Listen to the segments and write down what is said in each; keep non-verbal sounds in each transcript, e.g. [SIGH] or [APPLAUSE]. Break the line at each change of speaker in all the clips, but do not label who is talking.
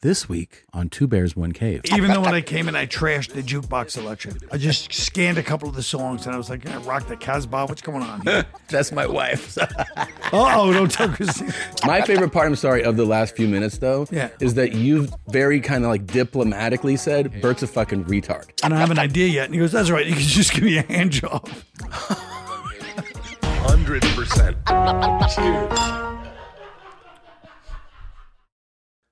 this week on Two Bears, One Cave.
Even though when I came in, I trashed the jukebox selection. I just scanned a couple of the songs and I was like, I rock the Casbah. What's going on here? [LAUGHS]
That's my wife. [LAUGHS]
oh, don't tell Christine.
my favorite part, I'm sorry, of the last few minutes though,
Yeah.
is that you've very kind of like diplomatically said Bert's a fucking retard.
I don't have an idea yet. And he goes, That's right. You can just give me a hand job. [LAUGHS]
100%. Cheers.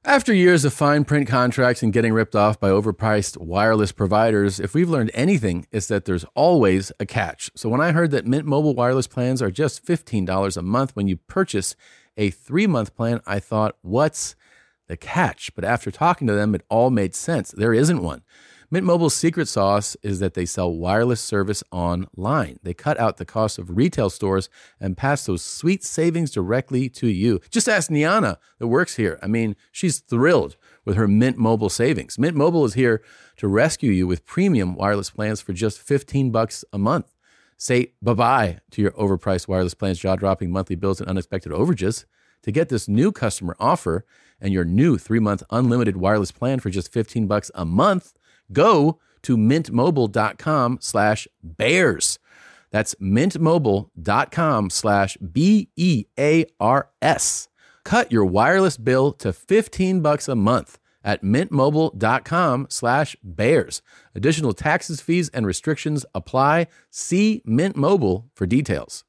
After years of fine print contracts and getting ripped off by overpriced wireless providers, if we've learned anything, it's that there's always a catch. So when I heard that Mint Mobile wireless plans are just $15 a month when you purchase a three month plan, I thought, what's the catch? But after talking to them, it all made sense. There isn't one. Mint Mobile's secret sauce is that they sell wireless service online. They cut out the cost of retail stores and pass those sweet savings directly to you. Just ask Niana that works here. I mean, she's thrilled with her Mint Mobile savings. Mint Mobile is here to rescue you with premium wireless plans for just 15 bucks a month. Say bye-bye to your overpriced wireless plans, jaw-dropping monthly bills and unexpected overages. To get this new customer offer and your new 3-month unlimited wireless plan for just 15 bucks a month, go to mintmobile.com slash bears. That's mintmobile.com slash B E A R S. Cut your wireless bill to 15 bucks a month at mintmobile.com slash bears. Additional taxes, fees, and restrictions apply. See Mint Mobile for details.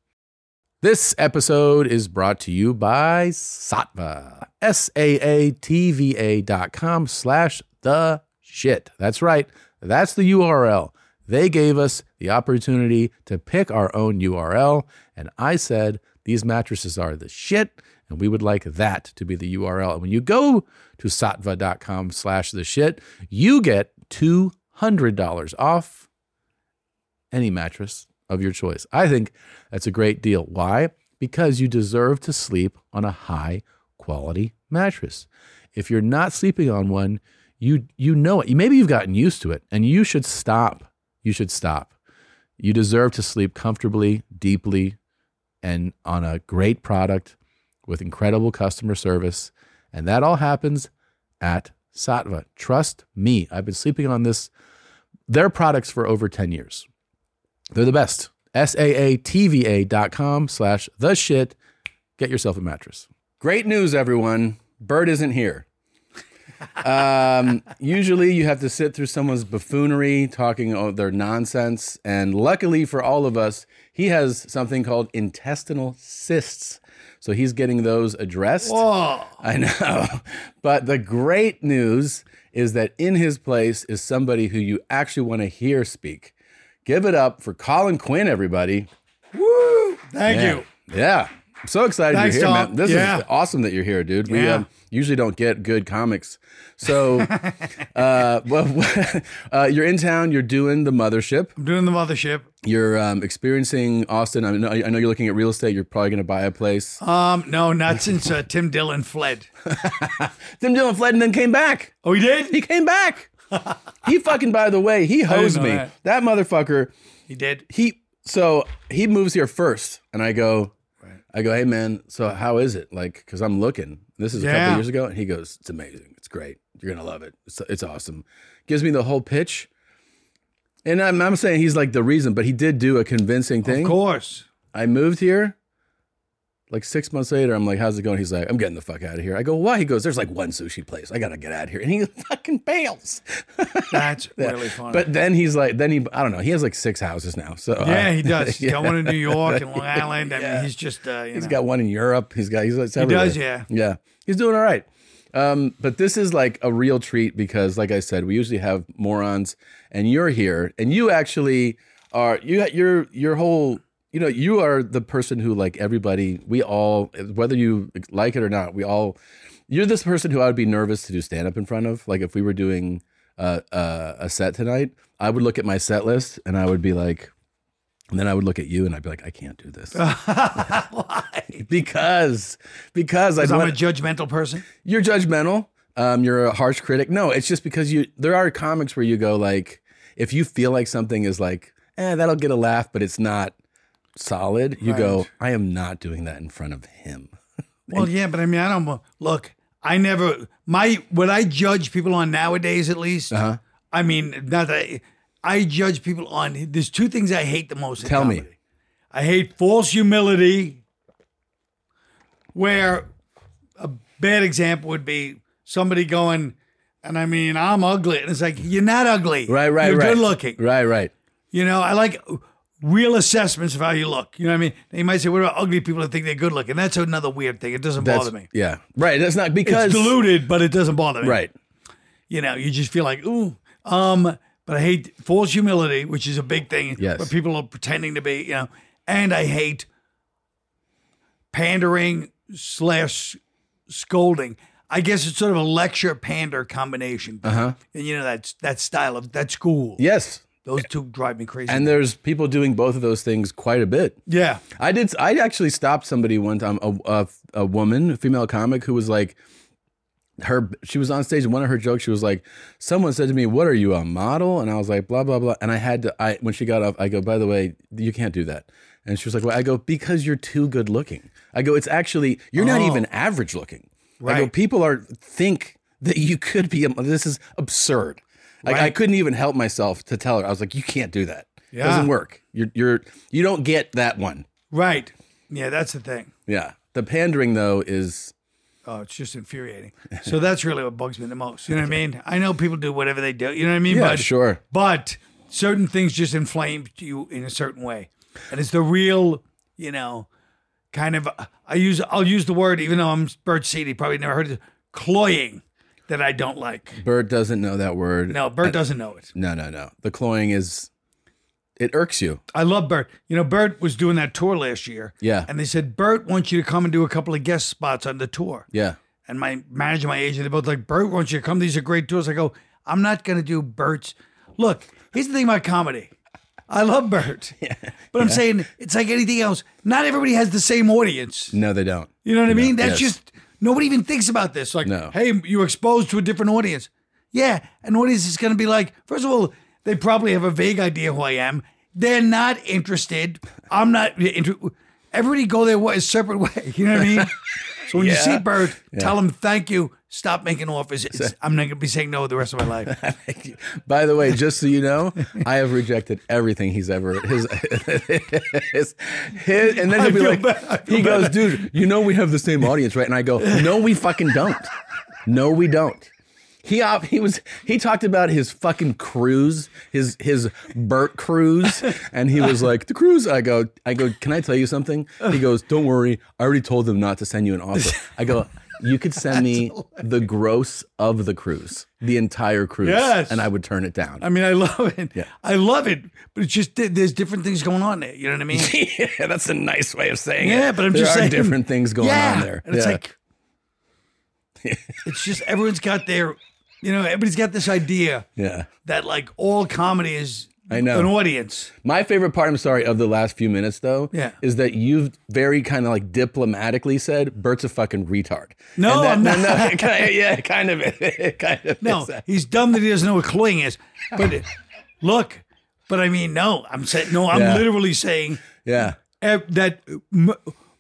This episode is brought to you by Saatva. S-A-A-T-V-A dot com slash the shit. That's right. That's the URL. They gave us the opportunity to pick our own URL, and I said these mattresses are the shit, and we would like that to be the URL. And when you go to saatva.com slash the shit, you get $200 off any mattress of your choice. I think that's a great deal. Why? Because you deserve to sleep on a high quality mattress. If you're not sleeping on one, you you know it. Maybe you've gotten used to it and you should stop. You should stop. You deserve to sleep comfortably, deeply and on a great product with incredible customer service. And that all happens at Saatva. Trust me. I've been sleeping on this their products for over 10 years. They're the best. S-A-A-T-V-A dot com slash the shit. Get yourself a mattress. Great news, everyone. Bert isn't here. Um, usually you have to sit through someone's buffoonery, talking their nonsense. And luckily for all of us, he has something called intestinal cysts. So he's getting those addressed.
Whoa.
I know. But the great news is that in his place is somebody who you actually want to hear speak. Give it up for Colin Quinn, everybody.
Woo. Thank
Man.
you.
Yeah. So excited
Thanks,
you're here,
Tom.
man. This
Yeah.
is awesome that you're here, dude. We
Yeah.
um, usually don't get good comics. So, [LAUGHS] uh, well, [LAUGHS] uh, you're in town, you're doing the mothership,
I'm doing the mothership.
you're um, experiencing Austin. I know, I know you're looking at real estate. You're probably going to buy a place.
Um, no, not since uh, Tim Dillon fled. [LAUGHS]
Tim Dillon fled and then came back.
Oh, he did?
He came back. he fucking, by the way, he hosed me.
that.
That motherfucker.
He did.
he so he moves here first and i go i go hey man so how is it? Like because i'm looking. This is a couple years ago and he goes it's amazing. It's great. You're gonna love it. It's, it's awesome. Gives me the whole pitch. And I'm, I'm saying he's like the reason but he did do a convincing thing.
Of course.
i moved here like six months later i'm like how's it going he's like i'm getting the fuck out of here i go why he goes there's like one sushi place i gotta get out of here and he [LAUGHS] fucking bails
That's [LAUGHS] really funny.
but then he's like then he i don't know he has like six houses now so
yeah,
uh,
he does. [LAUGHS] He's got
yeah.
one in New York and Long Island. I mean, he's just, uh, you
He's
know.
got one in Europe. He's got he's he
does, yeah.
Yeah. He's doing all right. Um, but this is like a real treat because like I said, we usually have morons and you're here and you actually are you your your whole you know, you are the person who like everybody, we all whether you like it or not, we all you're this person who I would be nervous to do stand up in front of. Like if we were doing uh, uh, a set tonight, I would look at my set list and I would be like, and then I would look at you and I'd be like, I can't do this [LAUGHS]
Why?
because because
I'm a
went,
judgmental person.
you're judgmental. Um, you're a harsh critic. No, it's just because you. There are comics where you go like, if you feel like something is like, eh, that'll get a laugh, but it's not solid. You go, I am not doing that in front of him. [LAUGHS]
Well, yeah, but I mean, I don't look. I never my what I judge people on nowadays, at least.
Uh-huh.
I mean, not that I, I judge people on. There's two things I hate the most. In
Tell me.
I hate false humility. Where a bad example would be somebody going, and I mean, I'm ugly, and it's like you're not ugly.
Right, right,
You're
right.
good looking.
Right, right.
You know, I like real assessments of how you look. You know what I mean? You might say, what about ugly people that think they're good looking? That's another weird thing. It doesn't
That's
bother me.
yeah. Right. That's not because
It's diluted, but it doesn't bother me.
right.
You know, you just feel like, ooh. Um, but I hate false humility, which is a big thing.
Yes.
Where people are pretending to be, you know, and I hate pandering slash scolding. I guess it's sort of a lecture pander combination.
Uh-huh.
And you know, that's that style of that school.
Yes.
Those two drive me crazy.
And there's people doing both of those things quite a bit.
yeah.
I did. I actually stopped somebody one time, a, a, a woman, a female comic, who was like, her. She was on stage, and one of her jokes, she was like, "Someone said to me, what are you, a model?" And I was like, "Blah blah blah." And I had to. I when she got off, I go, "By the way, you can't do that." And she was like, "Well," I go, "Because you're too good looking." I go, "It's actually you're not
Oh.
even average looking." I go, "People are think that you could be. A, this is absurd." Like I couldn't even help myself to tell her. I was like, "You can't do that. It
Yeah.
doesn't work. You're you're you don't get that one."
Right. Yeah, that's the thing.
Yeah. The pandering though is
Oh, it's just infuriating. So that's really what bugs me the most. You know what I mean? I know people do whatever they do. You know what I mean?
yeah,
but
sure.
but certain things just inflame you in a certain way, and it's the real, you know, kind of. I use I'll use the word even though I'm Bert Seedy, probably never heard it. Cloying that I don't like.
Bert doesn't know that word.
No, Bert uh, doesn't know it.
no, no, no. The cloying is it irks you.
I love Bert. You know, Bert was doing that tour last year.
Yeah.
And they said, Bert wants you to come and do a couple of guest spots on the tour.
Yeah.
And my manager, my agent, they're both like, Bert wants you to come. These are great tours. I go, I'm not going to do Bert's. Look, here's the thing about comedy. I love Bert. [LAUGHS] But I'm saying it's like anything else. Not everybody has the same audience.
No, they don't.
You know what I mean? That's
yes.
just, nobody even thinks about this. Like,
No.
hey, you're exposed to a different audience. Yeah, an audience is going to be like, first of all, they probably have a vague idea who I am. They're not interested. I'm not. Inter- Everybody go their way, a separate [LAUGHS] way. You know what I mean? So when you see
Yeah.
Tell him thank you. Stop making offers. It's, I'm not going to be saying no the rest of my life. [LAUGHS]
By the way, just so you know, I have rejected everything he's ever his, [LAUGHS] his, his and then he'll be like,
bad.
He goes, dude, you know we have the same audience, right? And I go, no, we fucking don't. No, we don't. He he was he talked about his fucking cruise, his his Bert cruise, and he was like the cruise. I go, I go, can I tell you something? He goes, don't worry, I already told them not to send you an offer. I go, you could [LAUGHS] send me the gross of the cruise, the entire cruise,
Yes.
and I would turn it down.
I mean, I love it.
Yeah.
I love it. But it's just, there's different things going on there. You know what I mean? [LAUGHS]
yeah, that's a nice way of saying it.
Yeah, but I'm
there
just
are
saying
different things going
yeah.
on there.
And it's
Yeah.
like [LAUGHS] it's just everyone's got their you know, everybody's got this idea
yeah.
that like all comedy is
I know.
an audience.
My favorite part, I'm sorry, of the last few minutes though,
Yeah.
is that you've very kind of like diplomatically said Bert's a fucking retard.
No, I'm
no,
not.
no, [LAUGHS] kind of, yeah, kind of, [LAUGHS] kind of.
No,
is that.
he's dumb that he doesn't know what cloying is. But look, but I mean, no, I'm saying no, I'm
Yeah.
literally saying
yeah,
eh, that m-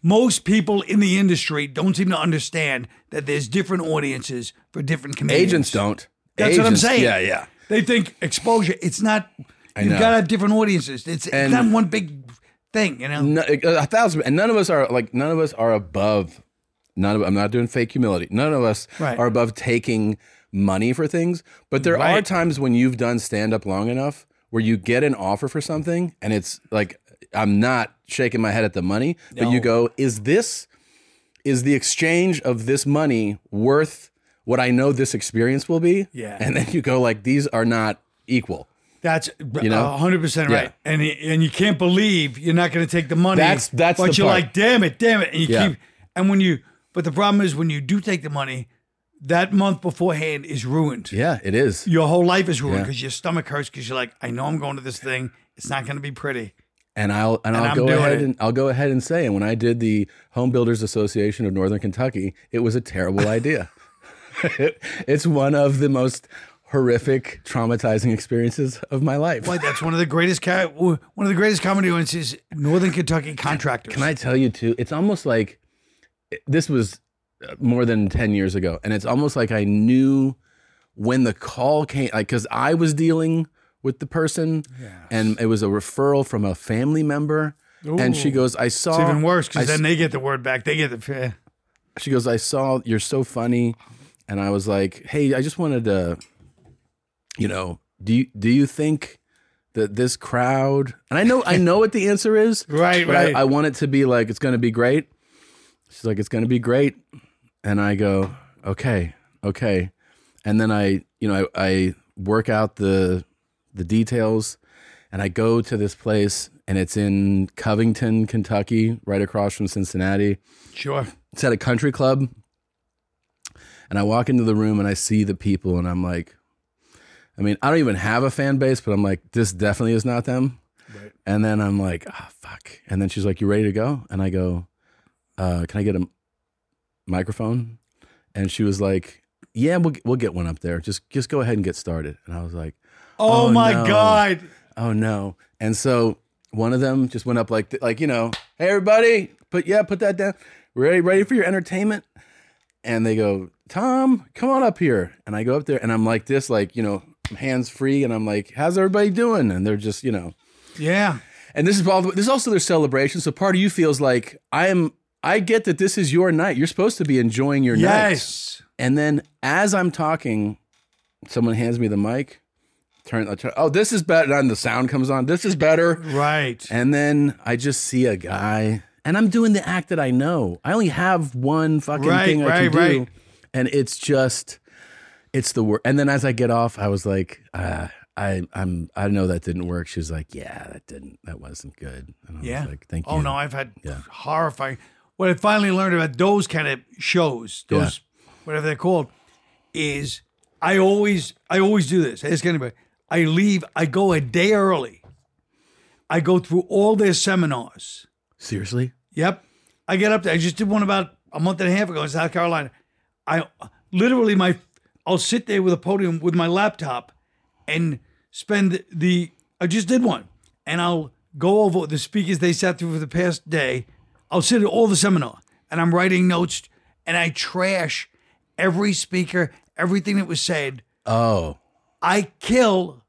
most people in the industry don't seem to understand that there's different audiences for different comedians.
agents don't.
That's what I'm saying.
Yeah, yeah.
They think exposure. It's not. You've
know.
got to have different audiences. It's, it's not one big thing. You know.
No, a thousand, and none of us are like none of us are above. None of I'm not doing fake humility. None of us
Right.
are above taking money for things. But there are times when you've done stand up long enough where you get an offer for something, and it's like I'm not shaking my head at the money, but you go, "Is this is the exchange of this money worth what I know this experience will be?"
Yeah.
and then you go like, "These are not equal."
That's
You know?
hundred percent right.
Yeah.
And and you can't believe you're not going to take the money.
That's- that's
But you're
part.
like, damn it, damn it, and you
Yeah.
keep. And when you, but the problem is when you do take the money, that month beforehand is ruined.
Yeah, it is.
Your whole life is ruined
Yeah.
because your stomach hurts because you're like, I know I'm going to this thing. It's not going to be pretty.
And I'll and, I'll
I'm
go ahead
it.
and I'll go ahead and say, and when I did the Home Builders Association of Northern Kentucky, it was a terrible [LAUGHS] idea. [LAUGHS] it's one of the most horrific, traumatizing experiences of my life.
Boy, that's one of the greatest. Ca- one of the greatest comedy audiences, Northern Kentucky contractors.
Can I tell you too? It's almost like this was uh, more than 10 years ago. And it's almost like I knew when the call came, like, because I was dealing with the person and it was a referral from a family member. And she goes, I saw.
It's even worse because then they get the word back. They get the.
she goes, I saw you're so funny. And I was like, hey, I just wanted to, you know, do you, do you think that this crowd, and I know, I [LAUGHS] know what the answer is,
Right,
but
right.
I, I want it to be like, it's going to be great. She's like, it's going to be great. And I go, okay, okay. And then I, you know, I, I work out the, the details and I go to this place and it's in Covington, Kentucky, right across from Cincinnati.
Sure.
it's at a country club and i walk into the room and i see the people and i'm like i mean i don't even have a fan base but i'm like this definitely is not them.
Right.
and then i'm like ah fuck. And then she's like you ready to go? And i go uh, can i get a microphone? And she was like yeah we'll, we'll get one up there. Just just go ahead and get started. And i was like
Oh,
Oh,
my
no.
God.
oh no and so one of them just went up like th- like you know hey everybody put yeah put that down ready ready for your entertainment and they go tom come on up here and i go up there and i'm like this like you know hands free and i'm like how's everybody doing and they're just you know
Yeah.
and this is all this is also their celebration so part of you feels like i am i get that this is your night you're supposed to be enjoying your night
Yes.
and then as I'm talking, someone hands me the mic. Turn, I turn oh, this is better. And the sound comes on. This is better.
Right.
And then I just see a guy, and I'm doing the act that I know. I only have one fucking
Right,
thing I
right,
can do, and it's just, it's the worst. And then as I get off, I was like, uh, I, I'm, I know that didn't work. She was like, Yeah, that didn't, that wasn't good. And I
Yeah.
was like, Thank you.
Oh no, I've had
Yeah.
horrifying. What I finally learned about those kind of shows, those whatever they're called, is I always I always do this. I Ask anybody. I leave. I go a day early. I go through all their seminars.
Seriously?
Yep. I get up there. I just did one about a month and a half ago in South Carolina. I literally my I'll sit there with a podium with my laptop and spend the I just did one. And I'll go over the speakers they sat through for the past day. I'll sit at all the seminar and I'm writing notes and I trash every speaker, everything that was said.
Oh,
I kill,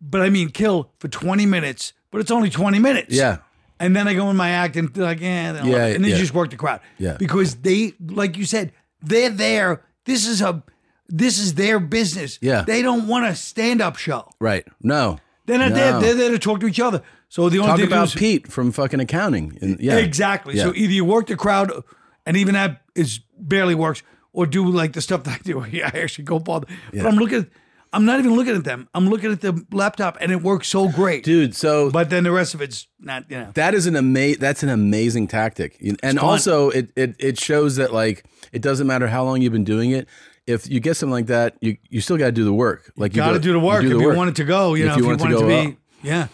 but I mean kill for 20 minutes, but it's only 20 minutes.
yeah.
And then I go in my act and they're like, yeah, they
Yeah,
and then
yeah.
you just work the crowd.
Yeah.
Because they, like you said, they're there. This is a, this is their business.
Yeah.
They don't want a stand-up show.
Right. No.
They're not
No.
there. They're there to talk to each other. So the only
Talk
thing
about
is,
Pete from fucking accounting. And, yeah.
exactly. So either you work the crowd, and even that is barely works, or do like the stuff that I do. [LAUGHS] Yeah, I actually go bother. But I'm looking. I'm not even looking at them. I'm looking at the laptop, and it works so great.
Dude, so
But then the rest of it's not. You know.
that is an amazing. that's an amazing tactic. And also it, it it shows that like it doesn't matter how long you've been doing it. If you get something like that, you you still got to do the work. Like you
got to do the work
you
if
the
you
work.
want it to go. You
If
know,
you
if you
want it
want
to
it to
go
be.
up.
Yeah.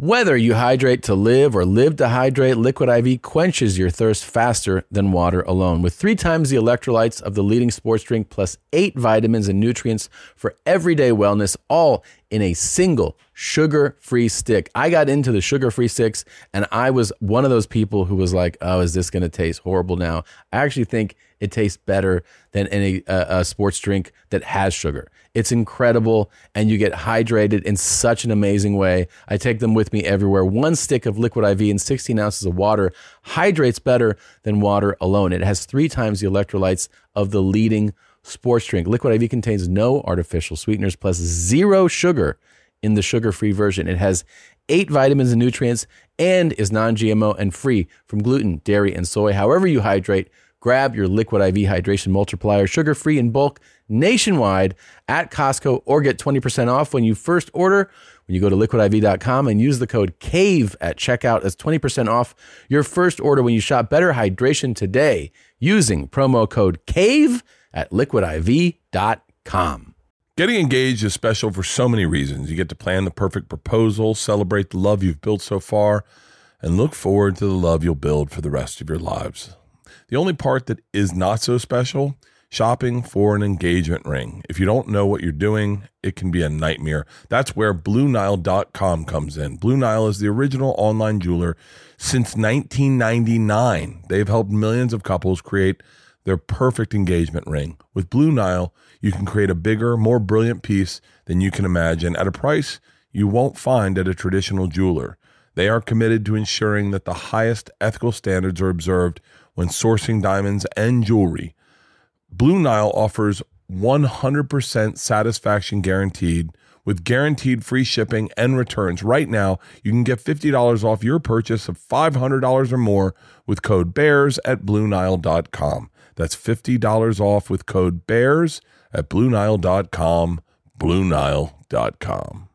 Whether you hydrate to live or live to hydrate, Liquid IV quenches your thirst faster than water alone. With three times the electrolytes of the leading sports drink, plus eight vitamins and nutrients for everyday wellness, all in a single sugar free stick. I got into the sugar free sticks and I was one of those people who was like, oh, is this going to taste horrible now? I actually think it tastes better than any uh, a sports drink that has sugar. It's incredible, and you get hydrated in such an amazing way. I take them with me everywhere. One stick of liquid IV and 16 ounces of water hydrates better than water alone. It has three times the electrolytes of the leading sports drink. Liquid IV contains no artificial sweeteners plus zero sugar in the sugar free version. It has eight vitamins and nutrients and is non GMO and free from gluten, dairy, and soy. However, you hydrate, grab your Liquid IV hydration multiplier, sugar free in bulk nationwide at Costco or get 20% off when you first order. When you go to liquidiv.com and use the code CAVE at checkout, that's 20% off your first order when you shop Better Hydration today using promo code CAVE at liquidiv.com.
Getting engaged is special for so many reasons. You get to plan the perfect proposal, celebrate the love you've built so far, and look forward to the love you'll build for the rest of your lives. The only part that is not so special, shopping for an engagement ring. If you don't know what you're doing, it can be a nightmare. That's where BlueNile.com comes in. Blue Nile is the original online jeweler since 1999. They've helped millions of couples create their perfect engagement ring. With Blue Nile, you can create a bigger, more brilliant piece than you can imagine at a price you won't find at a traditional jeweler. They are committed to ensuring that the highest ethical standards are observed when sourcing diamonds and jewelry. Blue Nile offers 100% satisfaction guaranteed with guaranteed free shipping and returns. Right now, you can get $50 off your purchase of $500 or more with code BEARS at BlueNile.com. That's $50 off with code BEARS at BlueNile.com. BlueNile.com.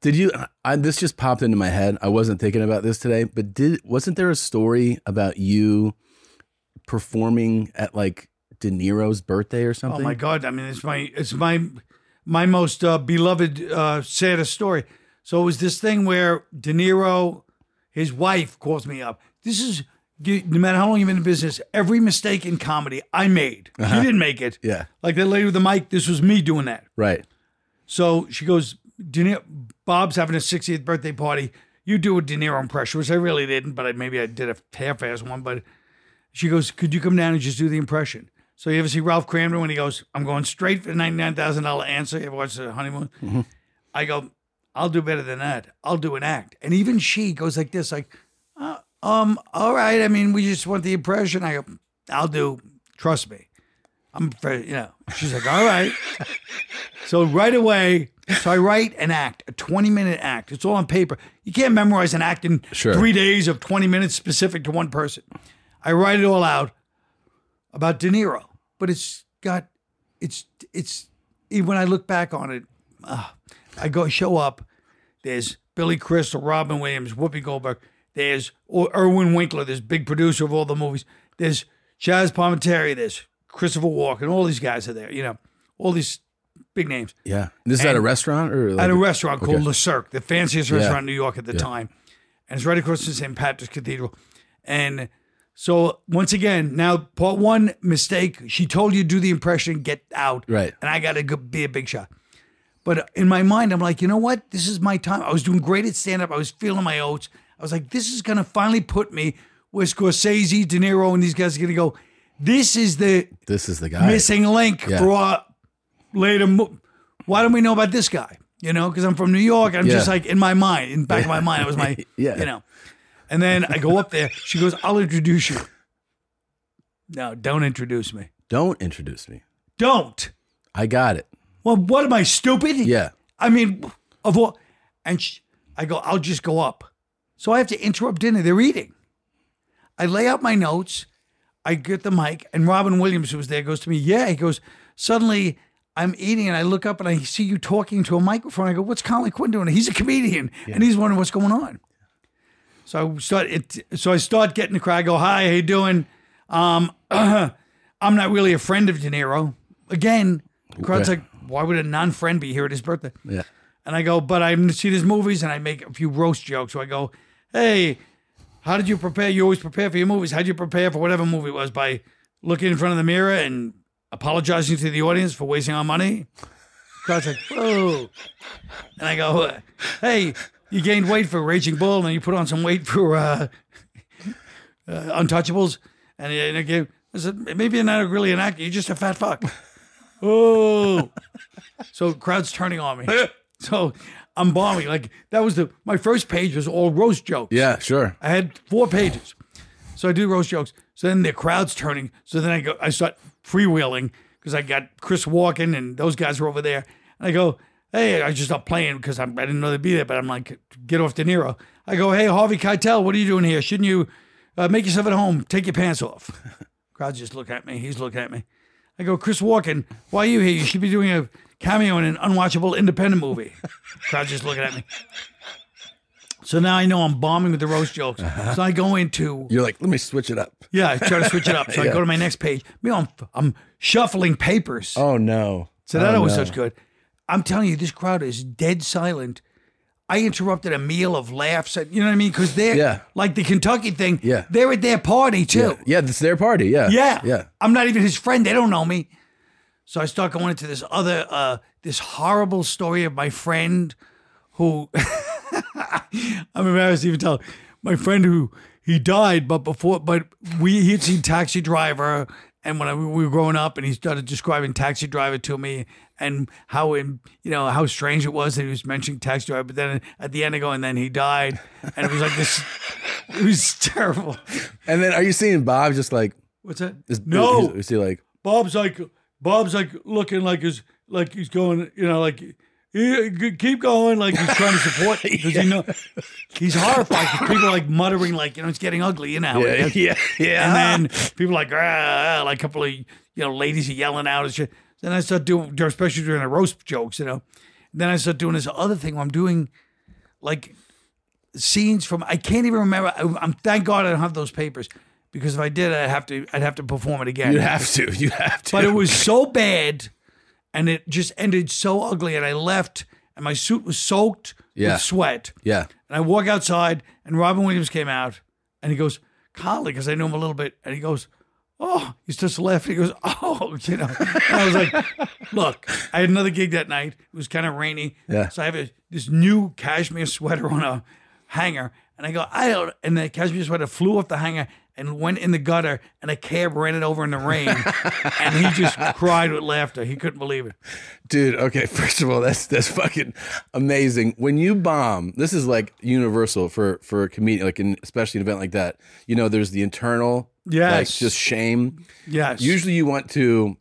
Did you? I, this just popped into my head. I wasn't thinking about this today, but did wasn't there a story about you performing at like De Niro's birthday or something?
Oh my god! I mean, it's my it's my my most uh, beloved uh, saddest story. So it was this thing where De Niro, his wife, calls me up. This is no matter how long you've been in business, every mistake in comedy I made. She didn't make it.
Yeah.
Like that lady with the mic. This was me doing that.
Right.
So she goes, De Niro, Bob's having a 60th birthday party. You do a De Niro impression, which I really didn't, but I, maybe I did a half-ass one. But she goes, could you come down and just do the impression? So you ever see Ralph Kramden when he goes, I'm going straight for the $99,000 answer. You ever watch The Honeymoon? I go, I'll do better than that. I'll do an act. And even she goes like this, like, uh, um, all right. I mean, we just want the impression. I go, I'll do, trust me. I'm, very- you know, she's like, all right. [LAUGHS] So right away, so I write an act, a 20 minute act. It's all on paper. You can't memorize an act in
Sure.
three days of 20 minutes specific to one person. I write it all out about De Niro, but it's got, it's, it's, even when I look back on it, uh, I go show up. There's Billy Crystal, Robin Williams, Whoopi Goldberg. There's Irwin Winkler, this big producer of all the movies. There's Chaz Palminteri. There's Christopher Walken. All these guys are there. You know, all these big names
Yeah. This is at a restaurant or like
at a restaurant called
okay.
Le Cirque, the fanciest restaurant in New York at the time. And it's right across from St. Patrick's Cathedral. And so once again, now part one mistake, she told you to do the impression, get out.
Right.
And I got to be a big shot. But in my mind, I'm like, you know what? This is my time. I was doing great at stand up. I was feeling my oats. I was like, this is going to finally put me where Scorsese, De Niro, and these guys are going to go. This is the
This is the guy.
missing link
Yeah.
for our later. Mo- Why don't we know about this guy? You know, because I'm from New York. I'm just like in my mind, in the back of my mind, it was my, [LAUGHS]
Yeah.
you know. And then I go up there. She goes, "I'll introduce you." No, don't introduce me.
Don't introduce me.
Don't.
I got it.
Well, what am I stupid?
Yeah.
I mean, of all, and sh I go, I'll just go up. So I have to interrupt dinner. They're eating. I lay out my notes. I get the mic, and Robin Williams, who was there, goes to me, Yeah. He goes, Suddenly I'm eating, and I look up and I see you talking to a microphone. I go, What's Colin Quinn doing? He's a comedian, and he's wondering what's going on. So I start it. So I start getting the crowd. I go, Hi, how you doing? Um, [CLEARS THROAT] I'm not really a friend of De Niro. Again, the crowd's
Okay.
like, Why would a non-friend be here at his birthday?
Yeah.
And I go, but I see his movies and I make a few roast jokes. So I go, hey, how did you prepare? You always prepare for your movies. How did you prepare for whatever movie it was? By looking in front of the mirror and apologizing to the audience for wasting our money? Crowd's like, whoa. And I go, hey, you gained weight for Raging Bull and you put on some weight for uh, uh, Untouchables. And, and gave, I said, maybe you're not really an actor. You're just a fat fuck. oh. So crowd's turning on me. [LAUGHS] So I'm bombing. Like that was the my first page was all roast jokes.
Yeah, sure.
I had four pages. So I do roast jokes. So then the crowd's turning. So then I go I start freewheeling because I got Chris Walken and those guys were over there. And I go, hey, I just stopped playing because I didn't know they'd be there, but I'm like, get off De Niro. I go, hey, Harvey Keitel, what are you doing here? Shouldn't you uh, make yourself at home? Take your pants off. [LAUGHS] Crowd's just looking at me. He's looking at me. I go, Chris Walken, why are you here? You should be doing a cameo in an unwatchable independent movie. [LAUGHS] Crowd's just looking at me. So now I know I'm bombing with the roast jokes. So I go into
You're like, let me switch it up.
yeah, I try to switch it up. So I [LAUGHS] go to my next page. Me, I'm I'm shuffling papers.
Oh no.
so that
Oh,
always
no.
such good. I'm telling you, this crowd is dead silent. I interrupted a meal of laughs. At, you know what I mean? Because they're
Yeah.
like the Kentucky thing.
Yeah.
they're at their party too.
Yeah, yeah, it's their party. Yeah.
Yeah.
Yeah.
I'm not even his friend. They don't know me. So I start going into this other, uh, this horrible story of my friend who [LAUGHS] I'm embarrassed to even tell. My friend who he died, but before, but we he had seen Taxi Driver And when I, we were growing up, and he started describing Taxi Driver to me, and how in you know how strange it was that he was mentioning Taxi Driver, but then at the end I go, and then he died, and it was like this. [LAUGHS] It was terrible.
And then are you seeing Bob just like
What's that?
is,
no,
Is, is he like
Bob's like Bob's like looking like he's like he's going, you know, like "Yeah, keep going, like he's trying to support [LAUGHS] because you know he's horrified. people like muttering, like you know, it's getting ugly, you know. is. [LAUGHS]
yeah yeah
And then people like, ah, like a couple of you know ladies are yelling out and shit. Then I start doing, especially during the roast jokes, you know. then I start doing this other thing where I'm doing like scenes from I can't even remember. I, I'm thank God I don't have those papers because if I did, I'd have to I'd have to perform it again.
you have to you have to
But it was so bad, and it just ended so ugly. And I left, and my suit was soaked
Yeah.
with sweat.
yeah
And I walk outside, and Robin Williams came out, and he goes, Collie, because I knew him a little bit, and he goes, Oh, he's just left. He goes, [LAUGHS] Oh, you know. And I was like, Look, I had another gig that night. It was kind of rainy.
Yeah.
So I have a, this new cashmere sweater on a hanger, and I go, I don't, and the cashmere sweater flew off the hanger and went in the gutter, and a cab ran it over in the rain, and he just [LAUGHS] cried with laughter. He couldn't believe it.
dude okay [LAUGHS] first of all that's that's fucking amazing. When you bomb this is like universal for for a comedian like in especially an event like that. You know there's the internal like just shame.
Yes.
usually you want to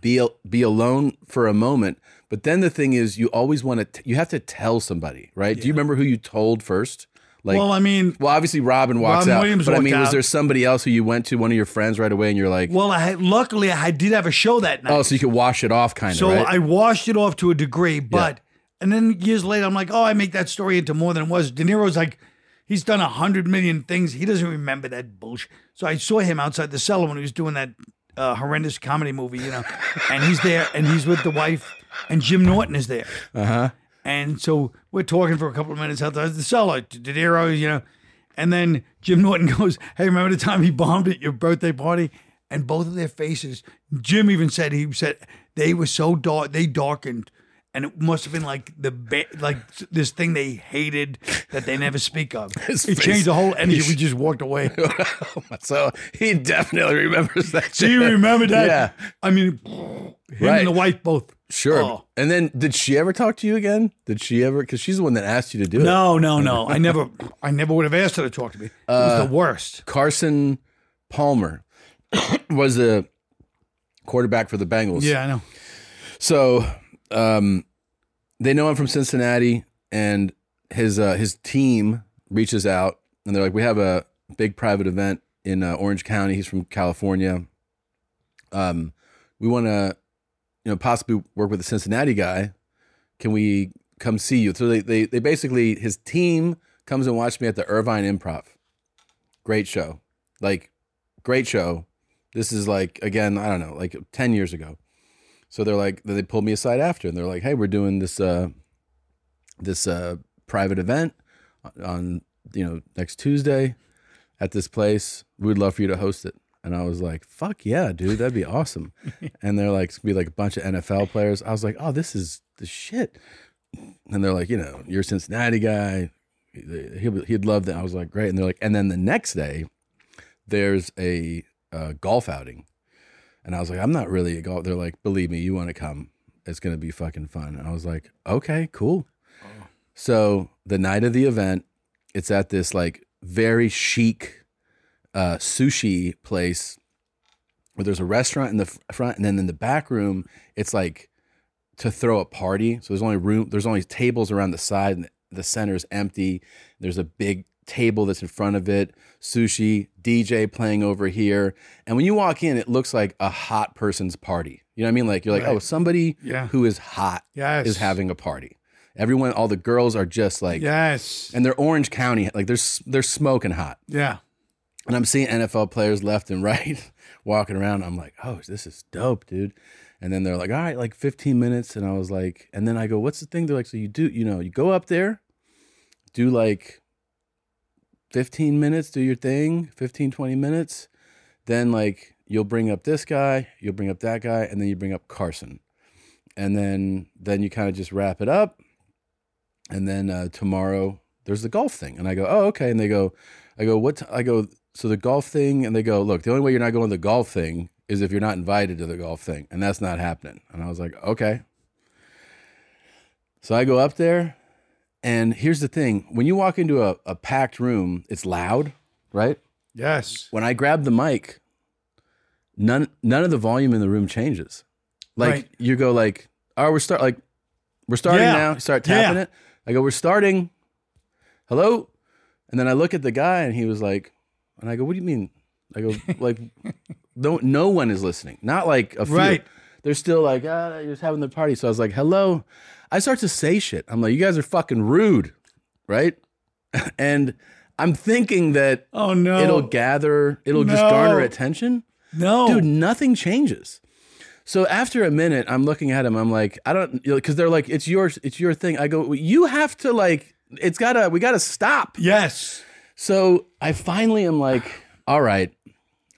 be be alone for a moment but then the thing is you always want to you have to tell somebody right? Do you remember who you told first like
well, I mean,
well obviously robin walks
Robin
out
Williams
but i mean was there somebody else who you went to one of your friends right away and you're like
well, I luckily I did have a show that night.
oh so you could wash it off kind of
So
right
I washed it off to a degree, but and then years later, I'm like, oh, I make that story into more than it was. De Niro's like, he's done a hundred million things. He doesn't remember that bullshit. So I saw him outside the cellar when he was doing that uh, horrendous comedy movie, you know, and he's there and he's with the wife, and Jim Norton is there.
uh-huh
And so we're talking for a couple of minutes outside the cellar. De Niro, you know, and then Jim Norton [LAUGHS] goes, "Hey, remember the time he bombed at your birthday party?" And both of their faces, Jim even said he said they were so dark, they darkened, and it must have been like the ba- like this thing they hated that they never speak of. [LAUGHS]
His
it
face-
changed the whole energy. We [LAUGHS] just walked away.
Oh so he definitely remembers that
Do you remember that?
Yeah.
I mean, him
Right.
and the wife both.
Sure.
Oh.
And then did she ever talk to you again? Did she ever? Because she's the one that asked you to do it.
No, no, no. I never, I never would have asked her to talk to me. It was the worst.
Carson Palmer [COUGHS] was a quarterback for the Bengals.
Yeah, I know.
So um, they know I'm from Cincinnati, and his uh, his team reaches out, and they're like, "We have a big private event in uh, Orange County. He's from California. Um, we want to, you know, possibly work with a Cincinnati guy. Can we come see you?" So they they they basically his team comes and watch me at the Irvine Improv. Great show, like great show. This is like again, I don't know, like ten years ago. So they're like, they pulled me aside after, and they're like, "Hey, we're doing this uh, this uh, private event on you know next Tuesday at this place. We'd love for you to host it." And I was like, "Fuck yeah, dude, that'd be awesome." [LAUGHS] and they're like, "It's gonna be like a bunch of NFL players." I was like, "Oh, this is the shit." And they're like, "You know, you're a Cincinnati guy. He'd, he'd love that." I was like, "Great." And they're like, and then the next day, there's a uh, golf outing. And I was like, I'm not really a golf. They're like, believe me, you want to come. It's going to be fucking fun. And I was like, okay, cool. So the night of the event, it's at this like very chic uh, sushi place where there's a restaurant in the front. And then in the back room, it's like to throw a party. So there's only room, there's only tables around the side and the center is empty. There's a big table that's in front of it, sushi, DJ playing over here. And when you walk in, it looks like a hot person's party. You know what I mean? Like you're like,
Right.
oh, somebody
Yeah.
who is hot
Yes.
is having a party. Everyone, all the girls are just like,
Yes.
and they're Orange County, like they're they're smoking hot.
Yeah.
And I'm seeing NFL players left and right [LAUGHS] walking around. I'm like, oh, this is dope, dude. And then they're like, all right, like 15 minutes. And I was like, and then I go, what's the thing? They're like, so you do, you know, you go up there, do like 15 minutes, do your thing, 15, 20 minutes. Then like you'll bring up this guy, you'll bring up that guy, and then you bring up Carson. And then then you kind of just wrap it up. And then uh, tomorrow there's the golf thing. And I go, oh, okay. And they go, I go, what? T-? I go, so the golf thing, and they go, look, the only way you're not going to the golf thing is if you're not invited to the golf thing, and that's not happening. And I was like, okay. So I go up there, and here's the thing: when you walk into a, a packed room, it's loud, right?
Yes.
When I grab the mic, none none of the volume in the room changes. Like
Right.
you go like, oh, we're start like we're starting
Yeah.
now. Start tapping
Yeah.
it. I go, we're starting. Hello, and then I look at the guy, and he was like, and I go, what do you mean? I go [LAUGHS] like, no, no one is listening. Not like a few.
Right.
They're still like, ah, you're just having the party. So I was like, hello. I start to say shit. I'm like, you guys are fucking rude, right? [LAUGHS] and I'm thinking that
Oh no.
it'll gather, it'll just garner attention.
no.
Dude, nothing changes. So after a minute, I'm looking at him. I'm like, I don't, because they're like, it's yours, it's your thing. I go, you have to like, it's gotta, we gotta stop.
Yes.
So I finally am like, all right.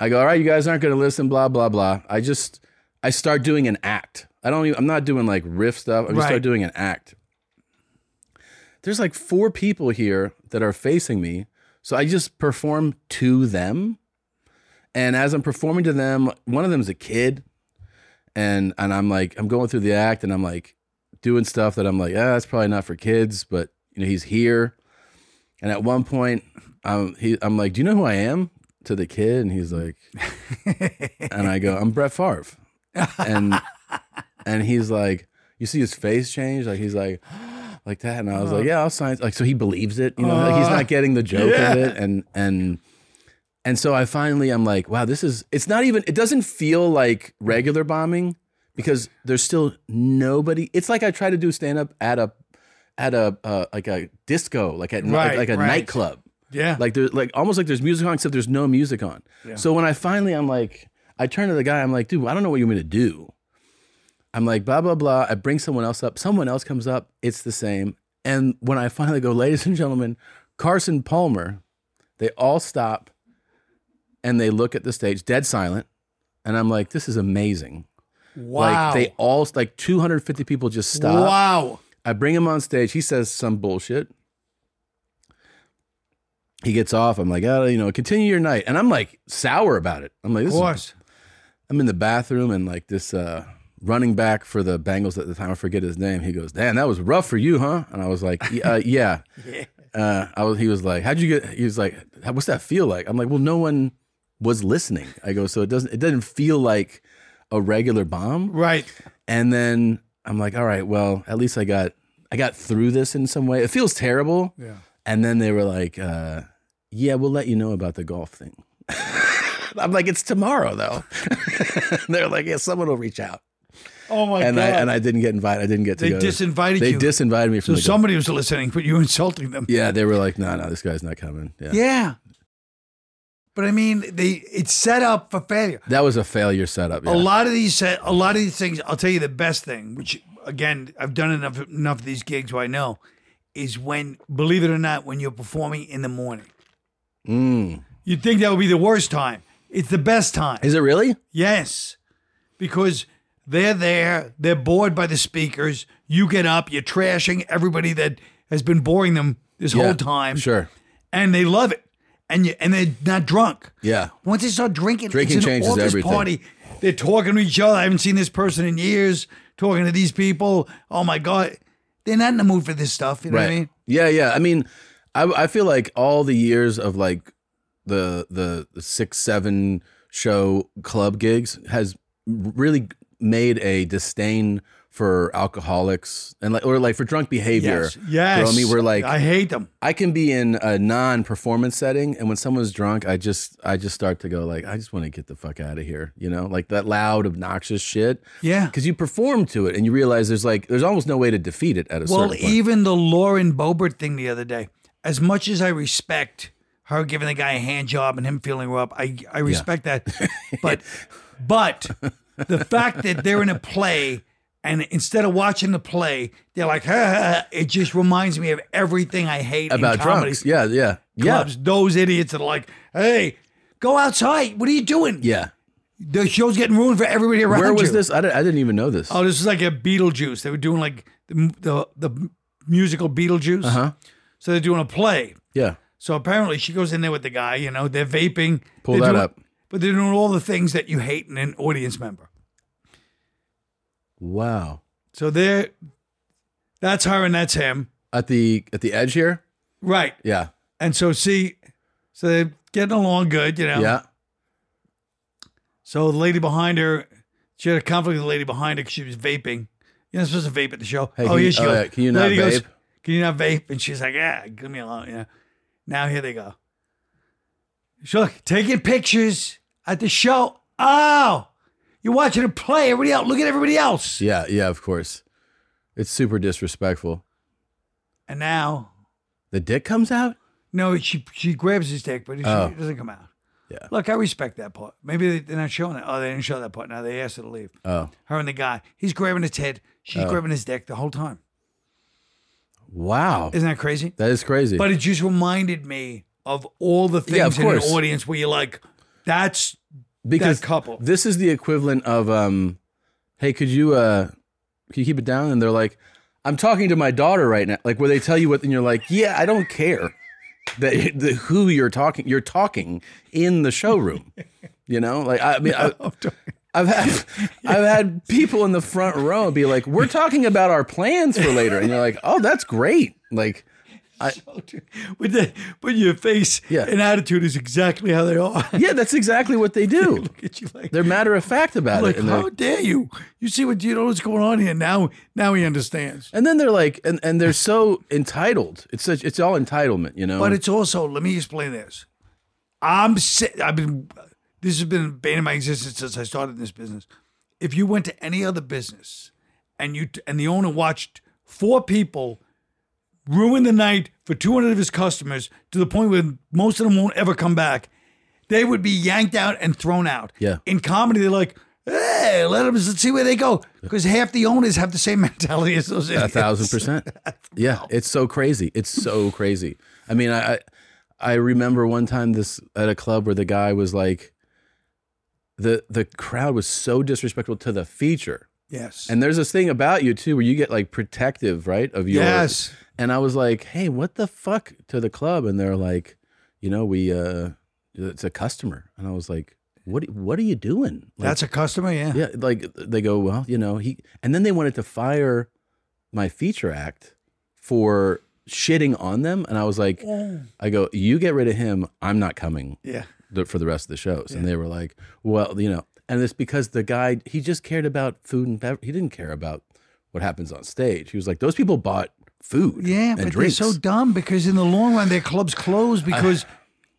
I go, all right, you guys aren't gonna listen, blah blah blah. I just, I start doing an act. I don't, even, I'm not doing like riff stuff. I just
Right.
start doing an act. There's like four people here that are facing me, so I just perform to them. And as I'm performing to them, one of them's a kid, and and I'm like, I'm going through the act, and I'm like doing stuff that I'm like, yeah, that's probably not for kids, but you know, he's here. And at one point, um, he, I'm like, do you know who I am? To the kid, and he's like, [LAUGHS] and I go, I'm Brett Favre, and and he's like, you see his face change, like he's like, [GASPS] like that, and I was like, yeah, I'll sign. Like, so he believes it, you know, like he's not getting the joke
Yeah.
of it, and and and so I finally, I'm like, wow, this is. It's not even. It doesn't feel like regular bombing because there's still nobody. It's like I try to do stand up at a at a uh, like a disco, like at
Right,
like, like a
right.
nightclub.
Yeah.
Like there's like almost like there's music on, except there's no music on. So when I finally I'm like, I turn to the guy, I'm like, dude, I don't know what you want me to do. I'm like, blah, blah, blah. I bring someone else up. Someone else comes up. It's the same. And when I finally go, ladies and gentlemen, Carson Palmer, they all stop and they look at the stage, dead silent. And I'm like, this is amazing.
wow.
Like they all like 250 people just stop.
Wow.
I bring him on stage. He says some bullshit. He gets off. I'm like, oh, you know, continue your night. And I'm like sour about it. I'm like,
Of
this is,
course.
I'm in the bathroom and like this uh, running back for the Bengals at the time, I forget his name. He goes, damn, that was rough for you, huh? And I was like, uh, [LAUGHS] yeah. Uh, I was, he was like, how'd you get, he was like, what's that feel like? I'm like, well, no one was listening. I go, so it doesn't, it doesn't feel like a regular bomb.
Right.
And then I'm like, all right, well, at least I got I got through this in some way. It feels terrible.
Yeah.
And then they were like, uh, yeah, we'll let you know about the golf thing. [LAUGHS] I'm like, it's tomorrow though. [LAUGHS] They're like, yeah, someone will reach out.
Oh my
and
god.
I and I didn't get invited. I didn't get to
they
go.
disinvited
they
you.
disinvited me
so
from the golf.
somebody was listening, but you were insulting them.
Yeah, they were like, no, no, this guy's not coming. Yeah.
Yeah. But I mean, they it's set up for failure.
That was a failure setup. Yeah.
A lot of these set, a lot of these things. I'll tell you the best thing, which again I've done enough enough of these gigs where I know, is when believe it or not, when you're performing in the morning.
Mm.
You'd think that would be the worst time. It's the best time.
Is it really?
Yes, because they're there, they're bored by the speakers. You get up, you're trashing everybody that has been boring them this
Yeah,
whole time,
Sure.
and they love it. And you, and they're not drunk.
Yeah.
Once they start drinking,
Drinking
it's an
changes everything.
Party. They're talking to each other. I haven't seen this person in years. Talking to these people. Oh my god, they're not in the mood for this stuff. You know what I mean?
Yeah, yeah. I mean, I I feel like all the years of like the the, the six seven show club gigs has really made a disdain for alcoholics and like or like for drunk behavior.
Yes, yes.
You know I mean? We're like
I hate them.
I can be in a non-performance setting, and when someone's drunk, I just I just start to go like I just want to get the fuck out of here, you know, like that loud, obnoxious shit.
Yeah.
because you perform to it, and you realize there's like there's almost no way to defeat it at a
Well,
certain point.
even the Lauren Boebert thing the other day. As much as I respect her giving the guy a hand job and him feeling her up, I I respect that. [LAUGHS] But but the fact that they're in a play and instead of watching the play, they're like, ha, ha, ha, it just reminds me of everything I hate
about drunks, yeah, yeah,
clubs. Those idiots that are like, hey, go outside. What are you doing?
yeah, yeah.
The show's getting ruined for everybody around
Where was
you.
this? I didn't, I didn't even know this.
Oh, this is like a Beetlejuice. They were doing like the the, the musical Beetlejuice.
Uh-huh.
So they're doing a play.
yeah.
So apparently she goes in there with the guy. You know, they're vaping.
Pull
they're
that
doing,
up.
but they're doing all the things that you hate in an audience member.
Wow.
So they're that's her and that's him.
At the at the edge here?
Right.
Yeah.
And so see, so they're getting along good, you know.
Yeah.
So the lady behind her, she had a conflict with the lady behind her because she was vaping. You're not supposed to vape at the show.
Hey,
oh, here
you-
she
oh,
goes.
yeah, can you not
lady goes,
vape?
Can you not vape? And she's like, yeah, give me alone. You know. Now here they go. She's like, taking pictures at the show. Oh, you're watching a play. Everybody else, look at everybody else.
Yeah, yeah, of course. It's super disrespectful.
And now,
The dick comes out?
no, she she grabs his dick, but she,
Oh.
it doesn't come out.
Yeah.
Look, I respect that part. Maybe they- they're not showing it. Oh, they didn't show that part. Now they asked her to leave.
Oh.
Her and the guy. He's grabbing his head. She's oh. grabbing his dick the whole time.
Wow.
Isn't that crazy?
That is crazy.
But it just reminded me of all the things
Yeah, of
in an
course.
audience where you're like, that's
because
that couple.
this is the equivalent of um hey, could you uh can you keep it down? And they're like, I'm talking to my daughter right now. Like where they tell you what and you're like, Yeah, I don't care that [LAUGHS] the who you're talking you're talking in the showroom. You know? Like I mean I, [LAUGHS] I've had [LAUGHS] I've had people in the front row be like, "We're talking about our plans for later," and you're like, "Oh, that's great!" Like,
with the but your face
Yeah.
and attitude is exactly how they are.
yeah, that's exactly what they [LAUGHS] do.
Look at you like,
They're matter of fact about
like
it,
how dare you? You see what you know what's going on here now. Now he understands.
And then they're like, and, and they're so entitled. It's such, it's all entitlement, you know.
But it's also let me explain this. I'm si- I've been this has been a bane of my existence since I started this business. If you went to any other business and you and the owner watched four people ruin the night for 200 of his customers to the point where most of them won't ever come back, they would be yanked out and thrown out.
Yeah.
In comedy, they're like, hey, let them see where they go. Because half the owners have the same [LAUGHS] mentality as those
a thousand percent. [LAUGHS] Yeah, it's so crazy. It's so crazy. I mean, I, I I remember one time this at a club where the guy was like, the the crowd was so disrespectful to the feature.
Yes.
And there's this thing about you too, where you get like protective, right? Of your
yes.
And I was like, "Hey, what the fuck?" to the club, and they're like, "You know, we uh, it's a customer." And I was like, "What? What are you doing?" Like,
That's a customer, yeah.
yeah. Like they go, "Well, you know, he," and then they wanted to fire my feature act for shitting on them, and I was like, "I go, you get rid of him. I'm not coming
Yeah.
Th- for the rest of the shows." And they were like, "Well, you know," and it's because the guy he just cared about food and beverage. He didn't care about what happens on stage. He was like, "Those people bought." Food,
Yeah,
and
but
drinks.
they're so dumb because in the long run, their clubs close [LAUGHS] because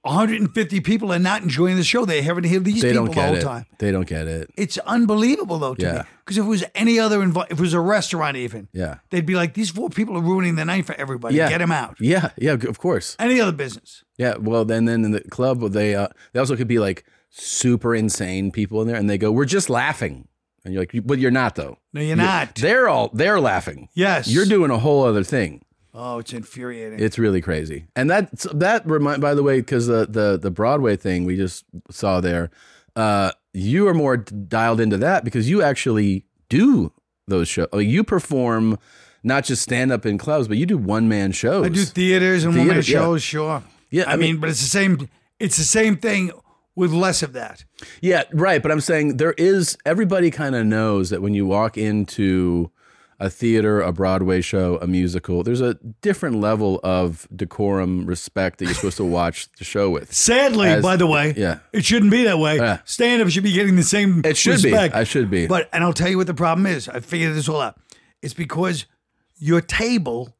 150 people are not enjoying the show. They haven't to hear these
they
people
don't
the
get
whole
it.
time.
They don't get it.
It's unbelievable though to me. Because if it was any other, invi- if it was a restaurant even,
Yeah.
they'd be like, these four people are ruining the night for everybody.
Yeah.
Get them out.
Yeah, yeah, of course.
Any other business.
Yeah, well, then then in the club they uh, they also could be like super insane people in there, and they go, "We're just laughing," and you're like, "But you're not though.
No, you're not.
They're all they're laughing.
Yes.
You're doing a whole other thing.
Oh, it's infuriating.
It's really crazy. And that that remind by the way, because the the the Broadway thing we just saw there, uh, you are more dialed into that because you actually do those shows. Like you perform not just stand up in clubs, but you do one man shows.
I do theaters and one man
Theater, yeah.
shows, sure.
Yeah,
I,
I
mean,
mean-
but it's the same. It's the same thing with less of that.
Yeah, right. But I'm saying there is everybody kind of knows that when you walk into a theater, a Broadway show, a musical, there's a different level of decorum, respect that you're supposed to watch the show with.
Sadly,
As-
by the way,
yeah.
it shouldn't be that way.
Yeah.
Stand up should be getting the same.
It should
respect.
be. I should be.
But and I'll tell you what the problem is. I figured this all out. It's because your table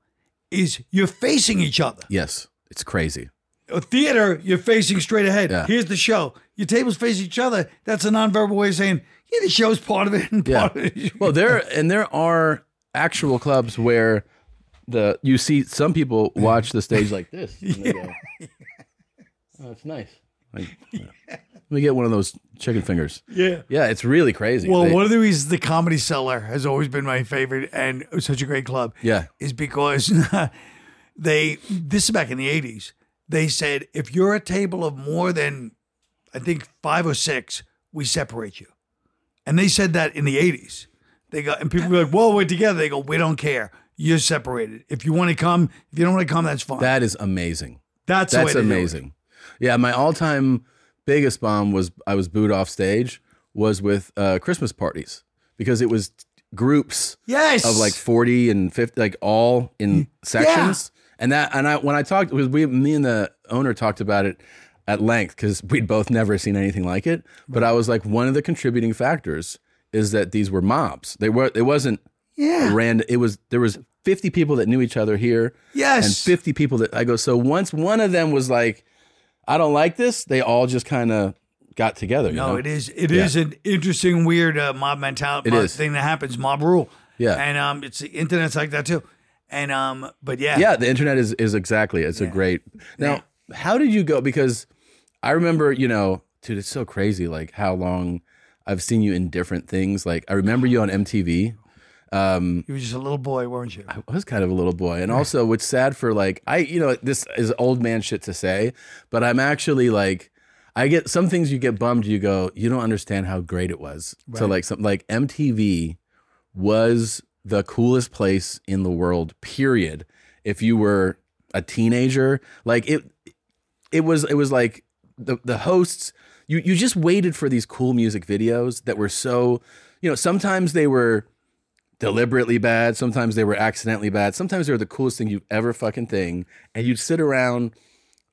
is you're facing each other.
yes, it's crazy.
A theater, you're facing straight ahead.
Yeah.
Here's the show. Your tables face each other. That's a nonverbal way of saying, yeah, the show's part of it and
Yeah.
of it.
Well, there and there are actual clubs where the you see some people watch the stage like this. And they go, [LAUGHS] oh, it's nice. Like, Let me get one of those chicken fingers.
yeah.
Yeah, it's really crazy.
Well,
They-
one of the reasons the Comedy Cellar has always been my favorite and such a great club.
Yeah.
Is because [LAUGHS] they, this is back in the 80s, they said, if you're a table of more than, I think, five or six, we separate you. And they said that in the 80s. They go, and people were like, whoa, we're together. They go, we don't care. You're separated. If you want to come, if you don't want to come, that's fine.
that is amazing.
that's
That's
to do it.
amazing. Yeah, my all-time biggest bomb was I was booed off stage was with uh, Christmas parties because it was groups
Yes.
of like 40 and 50 like all in sections and that and i when i talked because we me and the owner talked about it at length because we'd both never seen anything like it but i was like one of the contributing factors is that these were mobs they were it wasn't
Yeah.
random it was there was 50 people that knew each other here
Yes.
and 50 people that i go so once one of them was like i don't like this they all just kind of got together you
No,
know?
it is. It is an interesting, weird uh, mob mentality mob thing that happens. Mob rule.
Yeah.
and um, it's the internet's like that too. And um, but yeah,
yeah the internet is is exactly it's a great now how did you go because i remember you know dude it's so crazy like how long i've seen you in different things. Like i remember you on mtv um
you were just a little boy, weren't you?
i was kind of a little boy. And also what's sad for like i you know this is old man shit to say but i'm actually like i get some things you get bummed you go you don't understand how great it was. So like something like mtv was the coolest place in the world period if you were a teenager. Like it it was it was like the the hosts you you just waited for these cool music videos that were so you know sometimes they were deliberately bad sometimes they were accidentally bad sometimes they were the coolest thing you've ever fucking thing and you'd sit around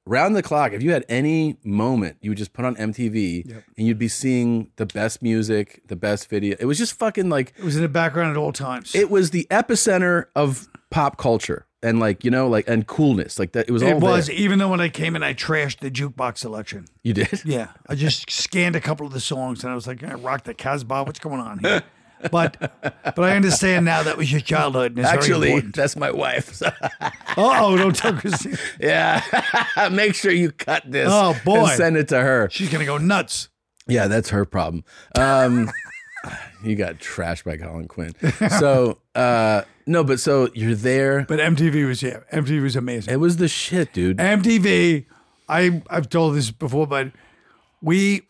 round the clock if you had any moment you would just put on mtv and you'd be seeing the best music the best video. It was just fucking like
It was in the background at all times.
it was the epicenter of pop culture and like you know like and coolness like that it was all
It was,
there.
even though when I came in, I trashed the jukebox selection.
you did [LAUGHS]
Yeah, I just scanned a couple of the songs and I was like, I rock the Casbah. What's going on here? [LAUGHS] But but I understand now that was your childhood.
Actually that's my wife [LAUGHS]
oh, don't tell Christine.
yeah make sure you cut this
Oh, boy.
and send it to her
She's gonna go nuts.
Yeah, that's her problem. Um, [SIGHS] you got trashed by Colin Quinn. So uh, no, but so you're there.
But MTV was yeah, MTV was amazing.
It was the shit, dude.
MTV, I I've told this before, but we,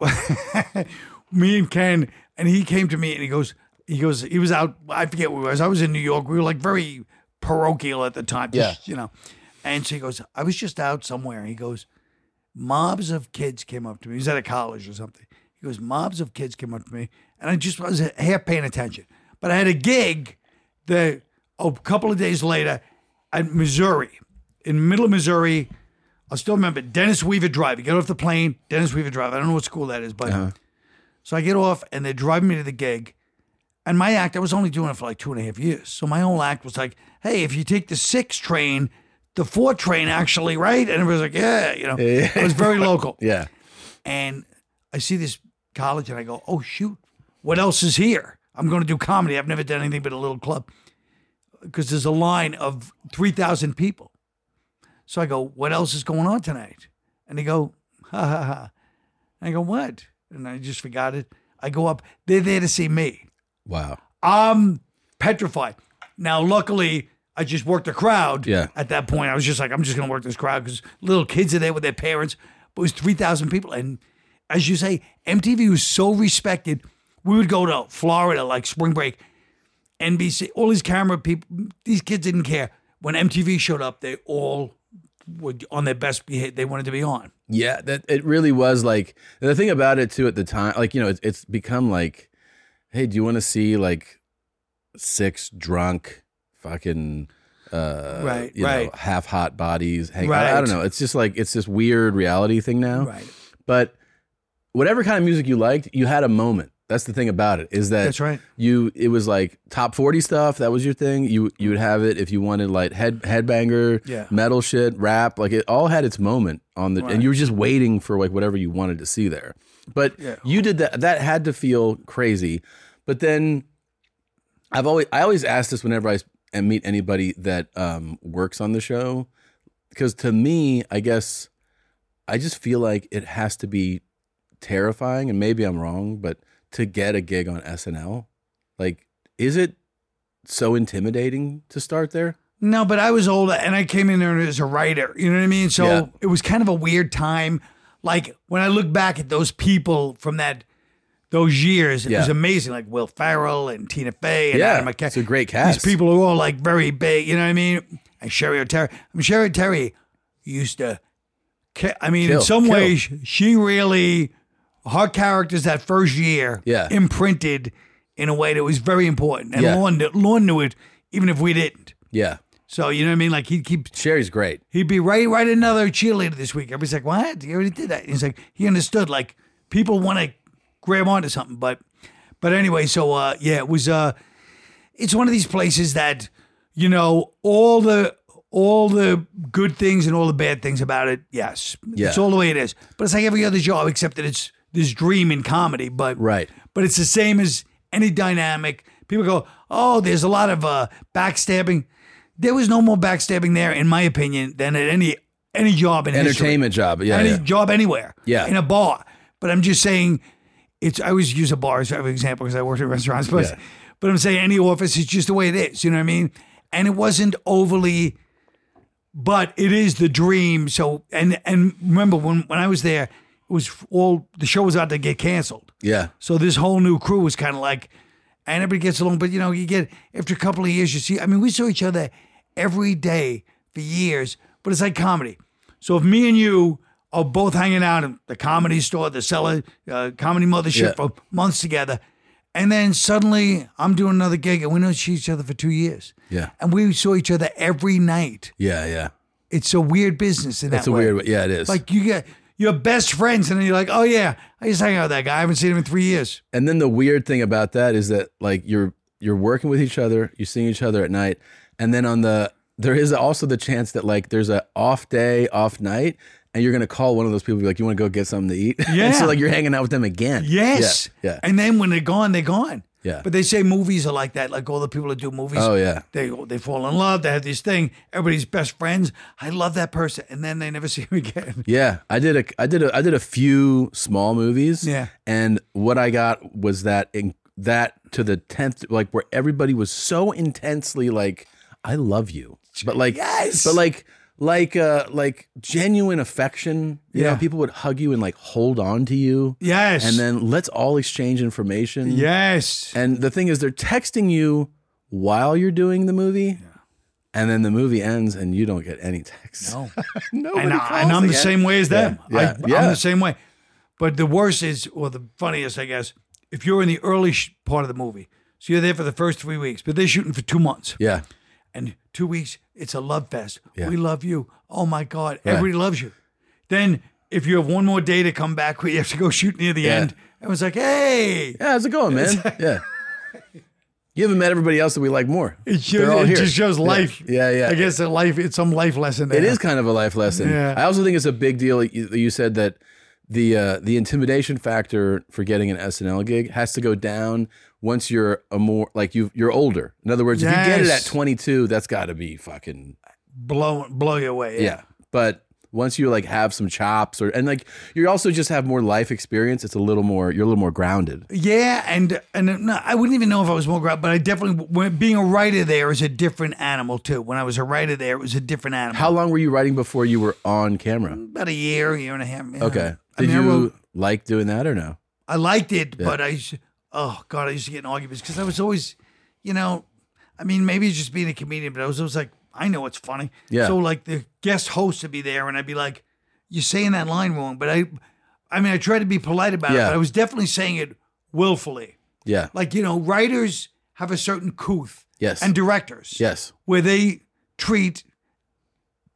[LAUGHS] me and Ken, and he came to me and he goes, he goes, he was out. I forget where he was. I was in New York. We were like very parochial at the time. just, you know. And so he goes, I was just out somewhere. He goes, mobs of kids came up to me. He was at a college or something. He goes, mobs of kids came up to me, and I just was half paying attention. But I had a gig the a couple of days later at Missouri, in the middle of Missouri. I still remember Dennis Weaver Drive. You get off the plane, Dennis Weaver Drive. I don't know what school that is, but uh-huh. so I get off and they're driving me to the gig. And my act, I was only doing it for like two and a half years. So my whole act was like, hey, if you take the six train, the four train actually, right? And everybody's like, yeah, you know, it was very local. [LAUGHS]
Yeah.
And I see this college and I go, oh, shoot, what else is here? I'm going to do comedy. I've never done anything but a little club because there's a line of 3,000 people. So I go, what else is going on tonight? And they go, ha ha ha. And I go, what? And I just forgot it. I go up, they're there to see me.
Wow.
I'm petrified. Now, luckily, I just worked the crowd.
Yeah.
At that point, I was just like, I'm just going to work this crowd because little kids are there with their parents. But it was 3,000 people. And as you say, MTV was so respected. We would go to Florida, like spring break, NBC, all these camera people, these kids didn't care. When MTV showed up, they all were on their best behavior. They wanted to be on.
Yeah, that it really was like the thing about it too at the time. Like you know, it's, it's become like, hey, do you want to see like six drunk fucking uh
Right,
you
right.
know half hot bodies hang I,
Right.
I don't know it's just like it's this weird reality thing now
Right.
but whatever kind of music you liked you had a moment that's the thing about it is that
That's right.
you it was like top 40 stuff that was your thing you you would have it if you wanted like head headbanger
Yeah.
metal shit rap like it all had its moment on the
Right.
and you were just waiting for like whatever you wanted to see there but
Yeah.
you did that that had to feel crazy but then i've always i always ask this whenever I and meet anybody that um works on the show because to me i guess i just feel like it has to be terrifying and maybe i'm wrong but to get a gig on snl like is it so intimidating to start there
No, but I was older and I came in there as a writer. You know what I mean? So
Yeah.
it was kind of a weird time. Like when I look back at those people from that those years, it was amazing. Like Will Ferrell and Tina Fey and
Yeah,
Adam McKay.
it's a great cast.
These people are all like very big. You know what I mean? And Cheri Oteri. I mean, Cheri Oteri used to I mean,
Kill,
in some
kill.
ways, she really her characters that first year
Yeah.
imprinted in a way that was very important, and
Yeah.
Lorne, Lorne knew it even if we didn't.
Yeah.
So you know what I mean? Like he'd keep
Cheri's great.
he'd be right right another cheerleader this week. Everybody's like, "What? You already did that?" And he's like, he understood. Like people want to grab onto something, but but anyway, so uh, yeah, it was uh, it's one of these places that you know all the all the good things and all the bad things about it. Yes,
Yeah.
it's all the way it is. But it's like every other job except that it's this dream in comedy. But
Right.
but it's the same as any dynamic. People go, oh, there's a lot of uh, backstabbing. There was no more backstabbing there, in my opinion, than at any any job in history.
Entertainment job. Yeah.
any
yeah.
job anywhere.
Yeah.
in a bar. But I'm just saying, it's. I always use a bar as an example because I worked in restaurants. But
Yeah.
but I'm saying any office is just the way it is. You know what I mean? And it wasn't overly, but it is the dream. So and and remember when when I was there, was all the show was about to get canceled.
Yeah.
So this whole new crew was kind of like, and everybody gets along. But you know, you get after a couple of years, you see. I mean, we saw each other every day for years, but it's like comedy. So if me and you are both hanging out in the comedy store, the cellar, uh, comedy mothership
Yeah.
for months together, and then suddenly I'm doing another gig, and we don't see each other for two years,
Yeah.
and we saw each other every night.
Yeah. Yeah.
It's a weird business in that.
It's a
way.
weird. Yeah, it is.
Like you get your best friends, and then you're like, oh yeah, I just hang out with that guy. I haven't seen him in three years.
And then the weird thing about that is that like you're you're working with each other, you're seeing each other at night, and then on the there is also the chance that like there's a off day, off night, and you're gonna call one of those people and be like, you want to go get something to eat? [LAUGHS] and
Yeah.
so like you're hanging out with them again.
Yes.
Yeah. Yeah.
And then when they're gone, they're gone.
Yeah.
But they say movies are like that. Like all the people that do movies.
Oh yeah.
They they fall in love. They have this thing. Everybody's best friends. I love that person, and then they never [LAUGHS] see him again.
Yeah, I did a I did a I did a few small movies.
Yeah.
and what I got was that in that to the tenth, like where everybody was so intensely like, "I love you," but like,
Yes.
but like, like, uh, like genuine affection. You
Yeah.
know, people would hug you and like hold on to you.
Yes.
and then let's all exchange information.
yes.
and the thing is, they're texting you while you're doing the movie. And then the movie ends, and you don't get any texts.
No. [LAUGHS]
Nobody
and, I, and i'm the same way as them.
Yeah,
I,
yeah, yeah.
I'm the same way. But the worst is, or the funniest, I guess, if you're in the early sh- part of the movie, so you're there for the first three weeks, but they're shooting for two months.
Yeah,
and two weeks it's a love fest.
Yeah.
We love you. Oh my God, everybody loves you. Then if you have one more day to come back, [LAUGHS] where you have to go shoot near the
Yeah.
end, was like, "Hey."
Yeah, how's it going, man? yeah. You haven't met everybody else that we like more.
It, shows,
They're all here.
it just shows
Yeah.
life.
Yeah, yeah.
I guess a life. It's some life lesson. There.
It is kind of a life lesson.
Yeah.
I also think it's a big deal. You, you said that the uh, the intimidation factor for getting an SNL gig has to go down once you're a more like you you're older. In other words, if you get it at 22, that's got to be fucking
blow blow you away.
yeah. But once you like have some chops or and like you also just have more life experience, it's a little more you're a little more grounded.
Yeah, and and uh, no, I wouldn't even know if I was more grounded but I definitely when, being a writer there is a different animal too. When I was a writer there, it was a different animal.
How long were you writing before you were on camera?
About a year, year and a half. yeah.
Okay.
I
Did
mean,
you
wrote-
like doing that or no?
I liked it, but I oh god, I used to get in arguments because I was always, you know, I mean, maybe it's just being a comedian, but I was always like, I know it's funny.
Yeah.
So like the guest host would be there, and I'd be like, "You're saying that line wrong," but I, I mean, I tried to be polite about it,
Yeah.
but I was definitely saying it willfully.
Yeah.
Like you know, writers have a certain couth,
Yes.
and directors,
yes.
where they treat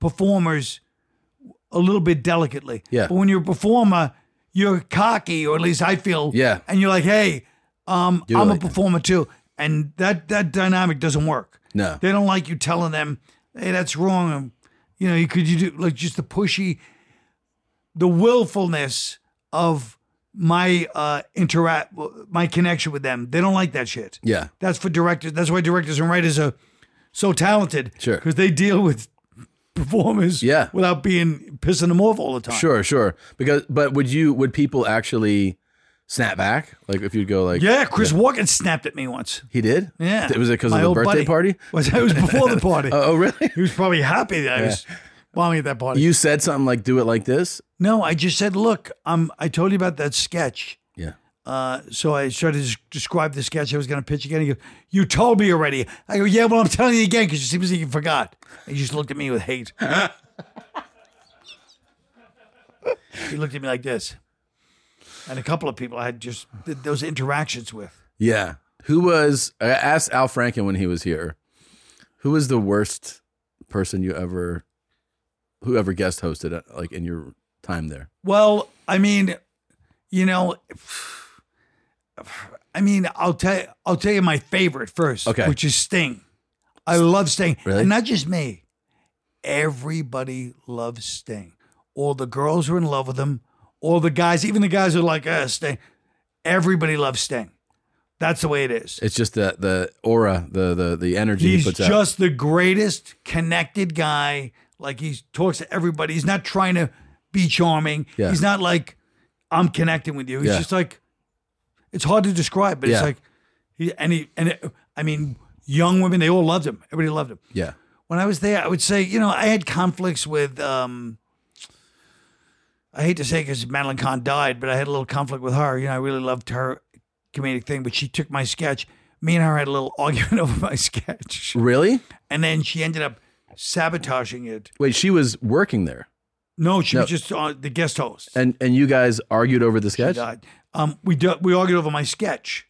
performers a little bit delicately.
Yeah.
But when you're a performer, you're cocky, or at least I feel.
Yeah.
And you're like, hey, um, I'm
like
a performer too, and that that dynamic doesn't work.
No.
They don't like you telling them, hey, that's wrong. You know, you could you do like just the pushy, the willfulness of my uh interact, my connection with them. They don't like that shit.
Yeah.
That's for directors. That's why directors and writers are so talented.
Sure.
Because they deal with performers
Yeah.
without being pissing them off all the time.
Sure, sure. Because but would you would people actually snap back? Like if you'd go like
Yeah, Chris Walken snapped at me once.
he did?
Yeah.
Was it because of the birthday
buddy.
party?
Was it was before the party. [LAUGHS]
Oh, oh, really?
he was probably happy that I was bombing at that party.
You said something like do it like this?
no, I just said, look, um, I told you about that sketch.
Yeah.
Uh, so I started to describe the sketch I was going to pitch again. He goes, "You told me already." I go, "Yeah, well, I'm telling you again because it seems like you forgot." He just looked at me with hate. [LAUGHS] he looked at me like this. And a couple of people I had just th- those interactions with.
Yeah. Who was I asked Al Franken when he was here, who was the worst person you ever who ever guest hosted uh, like in your time there?
Well, I mean, you know, I mean, I'll tell you, I'll tell you my favorite first,
Okay.
which is Sting. I love Sting,
Really?
and not just me. Everybody loves Sting. All the girls are in love with him. All the guys, even the guys who are like, uh, Sting. Everybody loves Sting. That's the way it is.
It's just the the aura, the the the energy he
He's
puts out.
just the greatest connected guy. Like he talks to everybody. He's not trying to be charming.
Yeah.
He's not like I'm connecting with you. He's
Yeah.
just like it's hard to describe, but
Yeah.
it's like he and he and it, I mean, young women they all loved him. Everybody loved him.
Yeah.
When I was there, I would say, you know, I had conflicts with. um I hate to say because Madeline Kahn died, but I had a little conflict with her. You know, I really loved her comedic thing, but she took my sketch. Me and her had a little [LAUGHS] argument over my sketch.
Really?
And then she ended up sabotaging it.
Wait, she was working there.
No, she
No.
was just uh, the guest host.
And and you guys argued over the
She
sketch?
died. Um, we do, we argued over my sketch,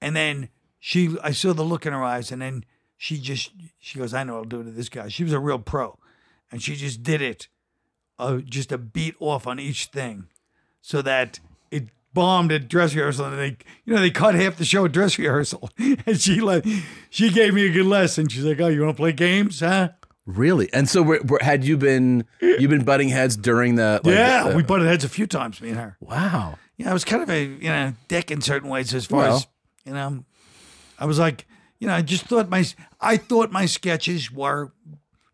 and then she, I saw the look in her eyes, and then she just she goes, "I know I'll do it to this guy." She was a real pro, and she just did it, uh, just a beat off on each thing, so that it bombed at dress rehearsal, and they, you know, they cut half the show at dress rehearsal, [LAUGHS] and she like, she gave me a good lesson. She's like, "Oh, you want to play games, huh?"
Really? And so were, were, had you been you been butting heads during the like,
yeah,
the-
we butted heads a few times, me and her.
Wow.
Yeah, I was kind of a you know dick in certain ways as far
Well.
as you know. I was like, you know, I just thought my I thought my sketches were,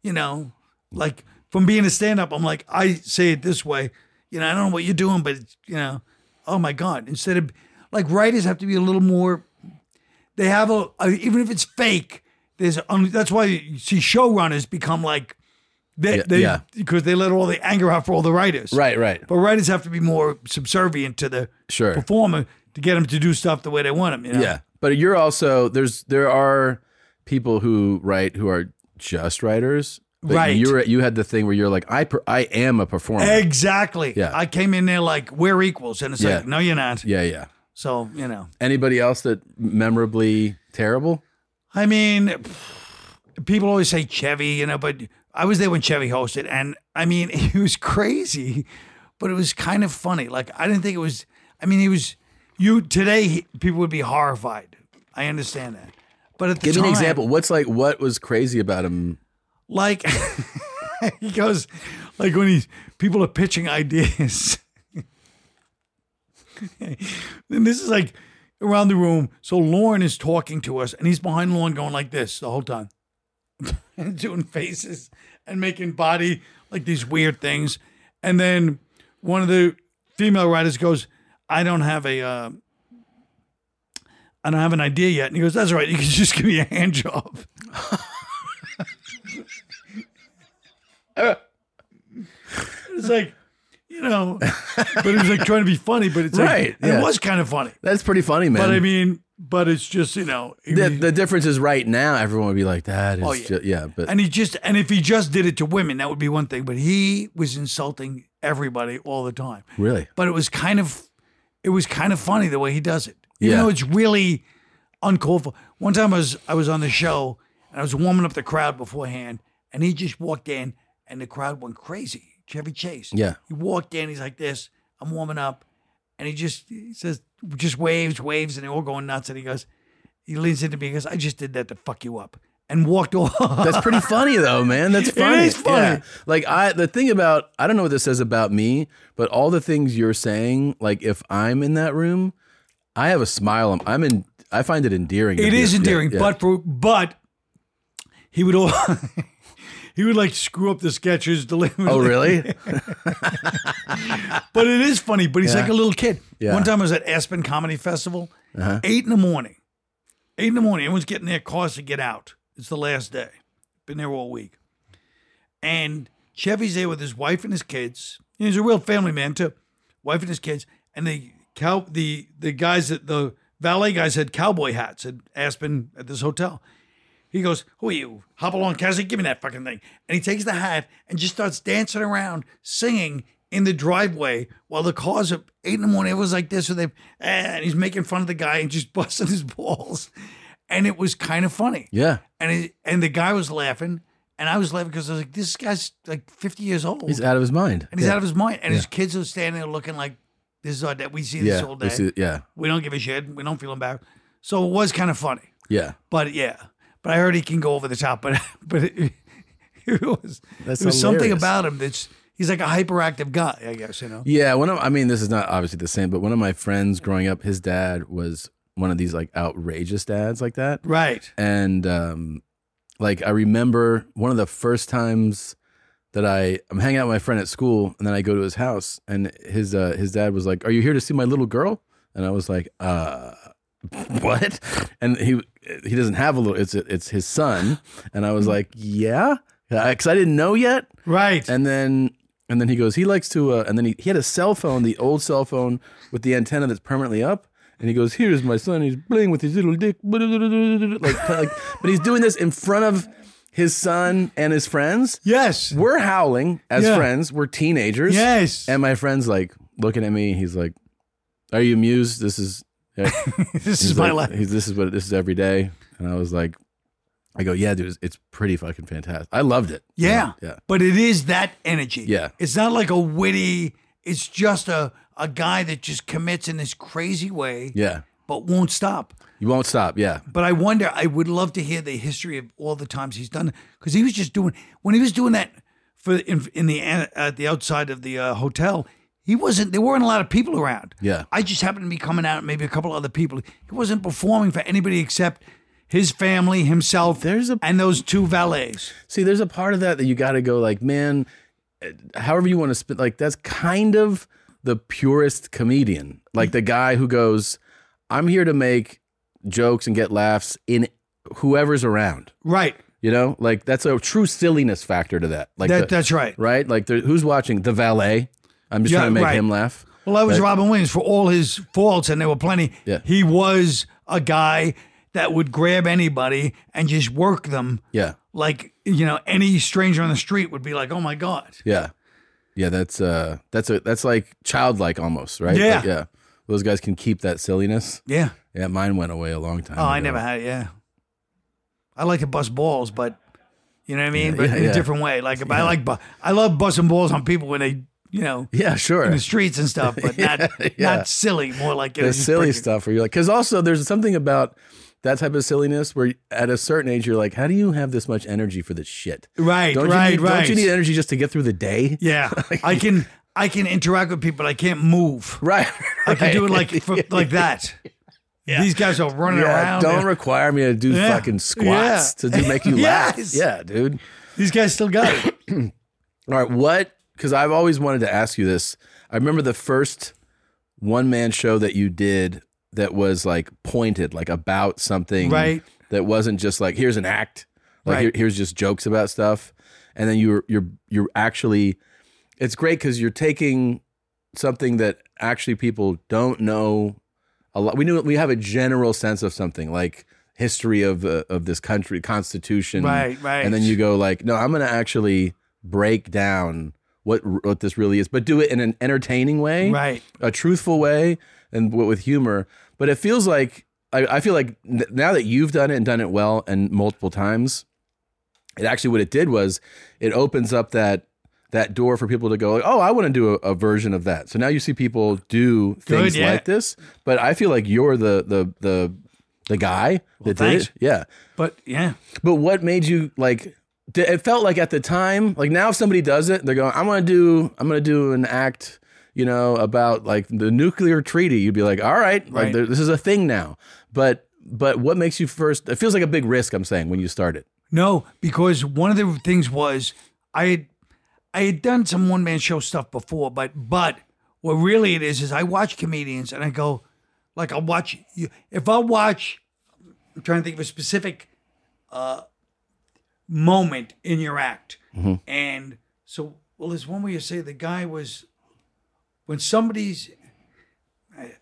you know, like from being a stand up. I'm like, I say it this way, you know, I don't know what you're doing, but you know, oh my god. Instead of like writers have to be a little more. They have a, a even if it's fake. There's un, that's why you see showrunners become like. They,
Yeah,
they
yeah.
because they let all the anger out for all the writers.
Right, right.
But writers have to be more subservient to the
Sure.
performer to get them to do stuff the way they want them. You know?
Yeah. But you're also there's there are people who write who are just writers. But
Right.
You're you had the thing where you're like I per, I am a performer.
Exactly.
Yeah.
I came in there like we're equals, and it's
Yeah.
like no, you're not.
yeah, yeah.
So you know,
Anybody else that memorably terrible?
I mean, people always say Chevy, you know, but I was there when Chevy hosted, and I mean, [LAUGHS] he was crazy, but it was kind of funny. Like I didn't think it was. I mean, he was. You today, he, people would be horrified. I understand that, but at the
Give me
time,
an example. What's like what was crazy about him?
Like [LAUGHS] he goes like when he's people are pitching ideas [LAUGHS] and this is like around the room so Lorne is talking to us and he's behind Lorne going like this the whole time [LAUGHS] and doing faces and making body like these weird things and then one of the female writers goes i don't have a uh, I don't have an idea yet. And he goes, That's right. You can just give me a hand job. [LAUGHS] it's like, you know, but it was like trying to be funny, but it's
Right,
like,
yeah.
it was kind of funny.
That's pretty funny, man.
But I mean, but it's just, you know,
the, the difference is right now everyone would be like that is
Oh,
yeah.
yeah.
yeah, but
and he just, and if he just did it to women, that would be one thing. But he was insulting everybody all the time.
really.
But it was kind of, it was kind of funny the way he does it. Even
Yeah.
though it's really uncalled for. One time I was, I was on the show and I was warming up the crowd beforehand, and he just walked in, and the crowd went crazy. Chevy Chase.
Yeah.
He walked in. He's like this. I'm warming up, and he just he says just waves, waves, and they're all going nuts. And he goes, he leans into me. He goes, "I just did that to fuck you up," and walked [LAUGHS] off.
That's pretty funny though, man. That's [LAUGHS] funny.
is funny.
Yeah. Like I the thing about I don't know what this says about me, but all the things you're saying, like if I'm in that room, I have a smile. I'm, I'm in I find it endearing. It is
It
be- yeah,
endearing,
yeah.
but for but he would all [LAUGHS] he would like screw up the sketches. Deliberately.
Oh really? [LAUGHS]
But it is funny. But he's
Yeah.
like a little kid.
Yeah. Uh-huh.
One time I was at Aspen Comedy Festival, eight in the morning. Eight in the morning. Everyone's getting their cars to get out. It's the last day. Been there all week. And Chevy's there with his wife and his kids. He's a real family man too. Wife and his kids. And the cow the the guys that the valet guys had cowboy hats at Aspen at this hotel. He goes, Who are you? Hop along, Cassie, give me that fucking thing. And he takes the hat and just starts dancing around, singing in the driveway while the cars are eight in the morning. It was like this, where they and he's making fun of the guy and just [LAUGHS] busting his balls, and it was kind of funny.
Yeah.
And it, and the guy was laughing, and I was laughing because I was like, this guy's like fifty years old,
He's out of his mind.
and he's
yeah.
out of his mind, and his kids are standing there looking like this is our dad. We see this
yeah.
all
we
day.
see- yeah.
we don't give a shit. We don't feel embarrassed. So it was kind of funny.
Yeah.
But yeah, but I heard he can go over the top. But [LAUGHS] but it, it was
That's
there was something about him that's he's like a hyperactive guy. I guess you know.
Yeah, one of I mean, this is not obviously the same, but one of my friends growing up, his dad was one of these like outrageous dads like that.
Right.
And um like I remember one of the first times that I I'm hanging out with my friend at school and then I go to his house and his uh his dad was like, "Are you here to see my little girl?" And I was like, "Uh [LAUGHS] what?" And he he doesn't have a little it's it's his son and I was like, "Yeah." Cuz I didn't know yet.
Right.
And then and then he goes, he likes to uh, and then he, he had a cell phone, the old cell phone with the antenna that's permanently up. And he goes, Here's my son, he's playing with his little dick. [LAUGHS] Like, like but he's doing this in front of his son and his friends.
yes.
We're howling as
Yeah.
friends. We're teenagers.
Yes.
And my friend's like looking at me, he's like, Are you amused? This is [LAUGHS]
this
he's
is my life.
He's, this is what this is every day. And I was like, I go, Yeah, dude, it's, it's pretty fucking fantastic. I loved it.
Yeah.
Yeah.
But it is that energy.
Yeah.
It's not like a witty. It's just a a guy that just commits in this crazy way,
Yeah.
but won't stop.
You won't stop. Yeah.
But I wonder. I would love to hear the history of all the times he's done because he was just doing when he was doing that for in, in the at the outside of the uh, hotel. He wasn't. There weren't a lot of people around.
Yeah.
I just happened to be coming out, maybe a couple other people. He wasn't performing for anybody except his family, himself,
There's a-
and those two valets.
See, there's a part of that that you got to go like, man, however you want to spit, like that's kind of the purest comedian, like the guy who goes, I'm here to make jokes and get laughs in whoever's around.
Right.
You know, like that's a true silliness factor to that. Like,
That,
the-
that's right.
right? Like, there, who's watching the valet? I'm just
Yeah,
trying to make
right.
him laugh.
Well, that was
Right.
Robin Williams for all his faults, and there were plenty.
Yeah.
He was a guy that would grab anybody and just work them
Yeah,
like you know any stranger on the street would be like, "Oh my god."
yeah, yeah. That's uh, that's a that's like childlike almost, right?
Yeah.
Like, yeah. Those guys can keep that silliness.
Yeah.
Yeah, mine went away a long time.
Oh, I never had it. Yeah. I like to bust balls, but you know what I mean. [LAUGHS]
Yeah,
but
yeah,
in
yeah.
a different way. Like if [LAUGHS] I like, bu- I love busting balls on people when they, you know,
Yeah, sure.
in the streets and stuff, but [LAUGHS] not
yeah.
not silly. More like
the silly
breaking-
stuff where you're like, because also there's something about that type of silliness where at a certain age you're like, how do you have this much energy for this shit?
Right.
Don't
right.
you need,
right.
Don't you need energy just to get through the day?
Yeah, [LAUGHS] I can I can interact with people. I can't move.
Right.
I can do it like for, like that. These guys are running
Yeah,
around.
don't
They're-
require me to do
Yeah.
fucking squats
Yeah.
to do make [LAUGHS] you laugh. Yeah, dude.
These guys still got it. [CLEARS THROAT]
All right, what? Because I've always wanted to ask you this. I remember the first one man show that you did that was like pointed, like about something,
Right.
That wasn't just like here's an act, like
Right.
here- here's just jokes about stuff, and then you're you're you're actually. It's great because you're taking something that actually people don't know a lot. We knew we have a general sense of something like history of uh, of this country, constitution,
Right, right.
and then you go like, no, I'm going to actually break down what what this really is, but do it in an entertaining way,
Right.
a truthful way, and with humor. But it feels like I, I feel like now that you've done it and done it well and multiple times, it actually what it did was it opens up that that door for people to go like, oh i want to do a, a version of that so now you see people do things
yeah.
like this but i feel like you're the the the the guy that did it yeah
But yeah,
but what made you like? It felt like at the time, like now, if somebody does it, they're going, "I'm gonna do, I'm gonna do an act, you know, about like the nuclear treaty." You'd be like, "All right, like
Right.
there, this is a thing now." But but what makes you first? It feels like a big risk. I'm saying when you start it.
no, because one of the things was I had I had done some one man show stuff before, but but what really it is is I watch comedians and I go like I'll watch you if I watch I'm trying to think of a specific uh moment in your act. Mm-hmm. And so well there's one way you say the guy was when somebody's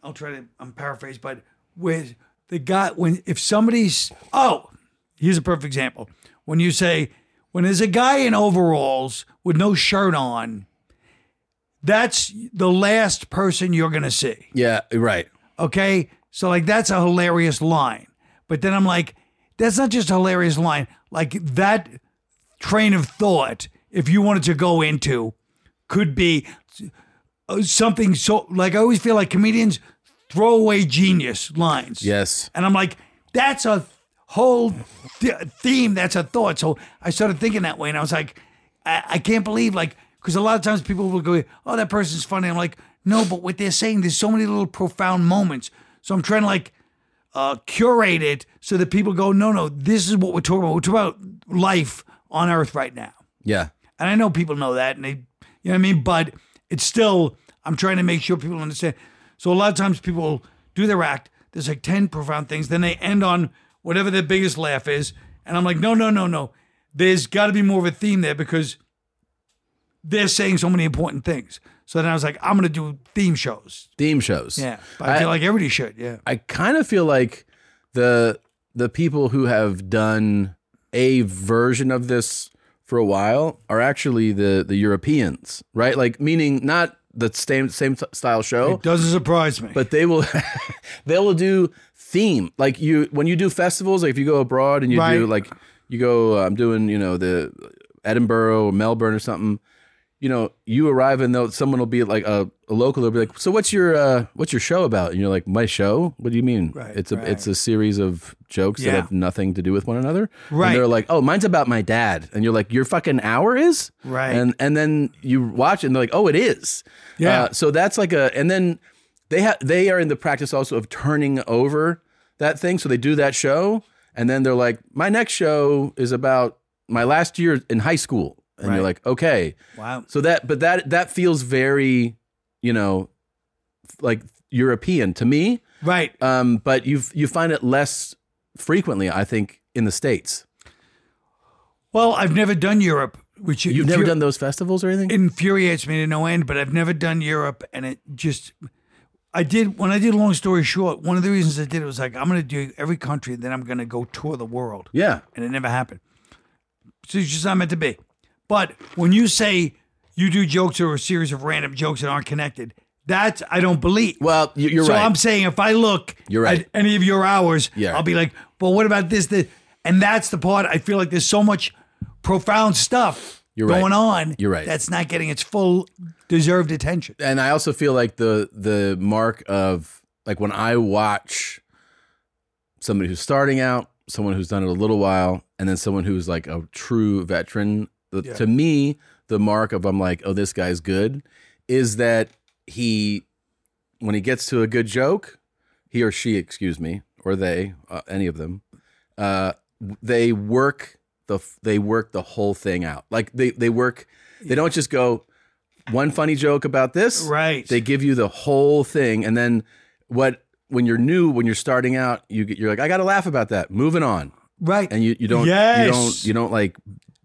I'll try to I'm paraphrase, but with the guy when if somebody's oh, here's a perfect example. When you say when there's a guy in overalls with no shirt on, that's the last person you're gonna see.
Yeah, right.
Okay. So like that's a hilarious line. But then I'm like, that's not just a hilarious line. Like that train of thought, if you wanted to go into, could be uh, something so like I always feel like comedians throw away genius lines.
Yes.
And I'm like, that's a whole th- theme. That's a thought. So I started thinking that way, and I was like, I, I can't believe like because a lot of times people will go, oh, that person's funny. I'm like, no, but what they're saying, there's so many little profound moments. So I'm trying to like uh, curate it so that people go, no, no, this is what we're talking about. We're talking about life on Earth right now.
Yeah.
And I know people know that, and they, you know what I mean. But it's still, I'm trying to make sure people understand. So a lot of times people do their act. There's like ten profound things. Then they end on whatever their biggest laugh is, and I'm like, no, no, no, no. There's got to be more of a theme there because they're saying so many important things. So then I was like, I'm gonna do theme shows.
Theme shows.
Yeah, but I, feel like everybody should. Yeah,
I kind of feel like the the people who have done a version of this for a while are actually the the Europeans, right? Like meaning not the same same style show,
it doesn't surprise me.
but they will [LAUGHS] they will do theme like you when you do festivals. Like if you go abroad and you
Right.
do like you go, I'm doing you know the Edinburgh or Melbourne or something. You know, you arrive and they'll, someone will be like a, a local. will be like, "So what's your uh, what's your show about?" And you're like, "My show? What do you mean?
Right,
it's a
right.
it's a series of jokes
Yeah.
that have nothing to do with one another."
Right.
And they're like, "Oh, mine's about my dad," and you're like, "Your fucking hour is
Right.
And and then you watch it and they're like, "Oh, it is."
Yeah.
Uh, so that's like a and then they have they are in the practice also of turning over that thing. So they do that show and then they're like, "My next show is about my last year in high school." And you're like, "Okay."
wow.
So that, but that that feels very, you know, like European to me.
Right.
Um, but you you find it less frequently, I think, in the states.
Well, I've never done Europe, which
You've never done those festivals or anything.
It infuriates me to no end. But I've never done Europe, and it just. I did when I did long story short. One of the reasons I did it was like I'm going to do every country, then I'm going to go tour the world,
yeah,
and it never happened. So it's just not meant to be. But when you say you do jokes or a series of random jokes that aren't connected, that's I don't believe.
well, you- you're
so
right.
So I'm saying if I look
You're right.
at any of your hours,
Yeah.
I'll be like, well, what about this, this? And that's the part I feel like there's so much profound stuff
You're right.
going on.
You're right.
That's not getting its full deserved attention.
and I also feel like the the mark of like when I watch somebody who's starting out, someone who's done it a little while, and then someone who's like a true veteran. The,
Yeah.
To me, the mark of I'm like, oh, this guy's good, is that he when he gets to a good joke, he or she, excuse me, or they, uh, any of them, uh, they work the they work the whole thing out. Like they they work. They don't just go one funny joke about this.
Right.
They give you the whole thing, and then what? When you're new, when you're starting out, you get, you're like, I got to laugh about that. Moving on,
right.
and you you don't you don't you don't like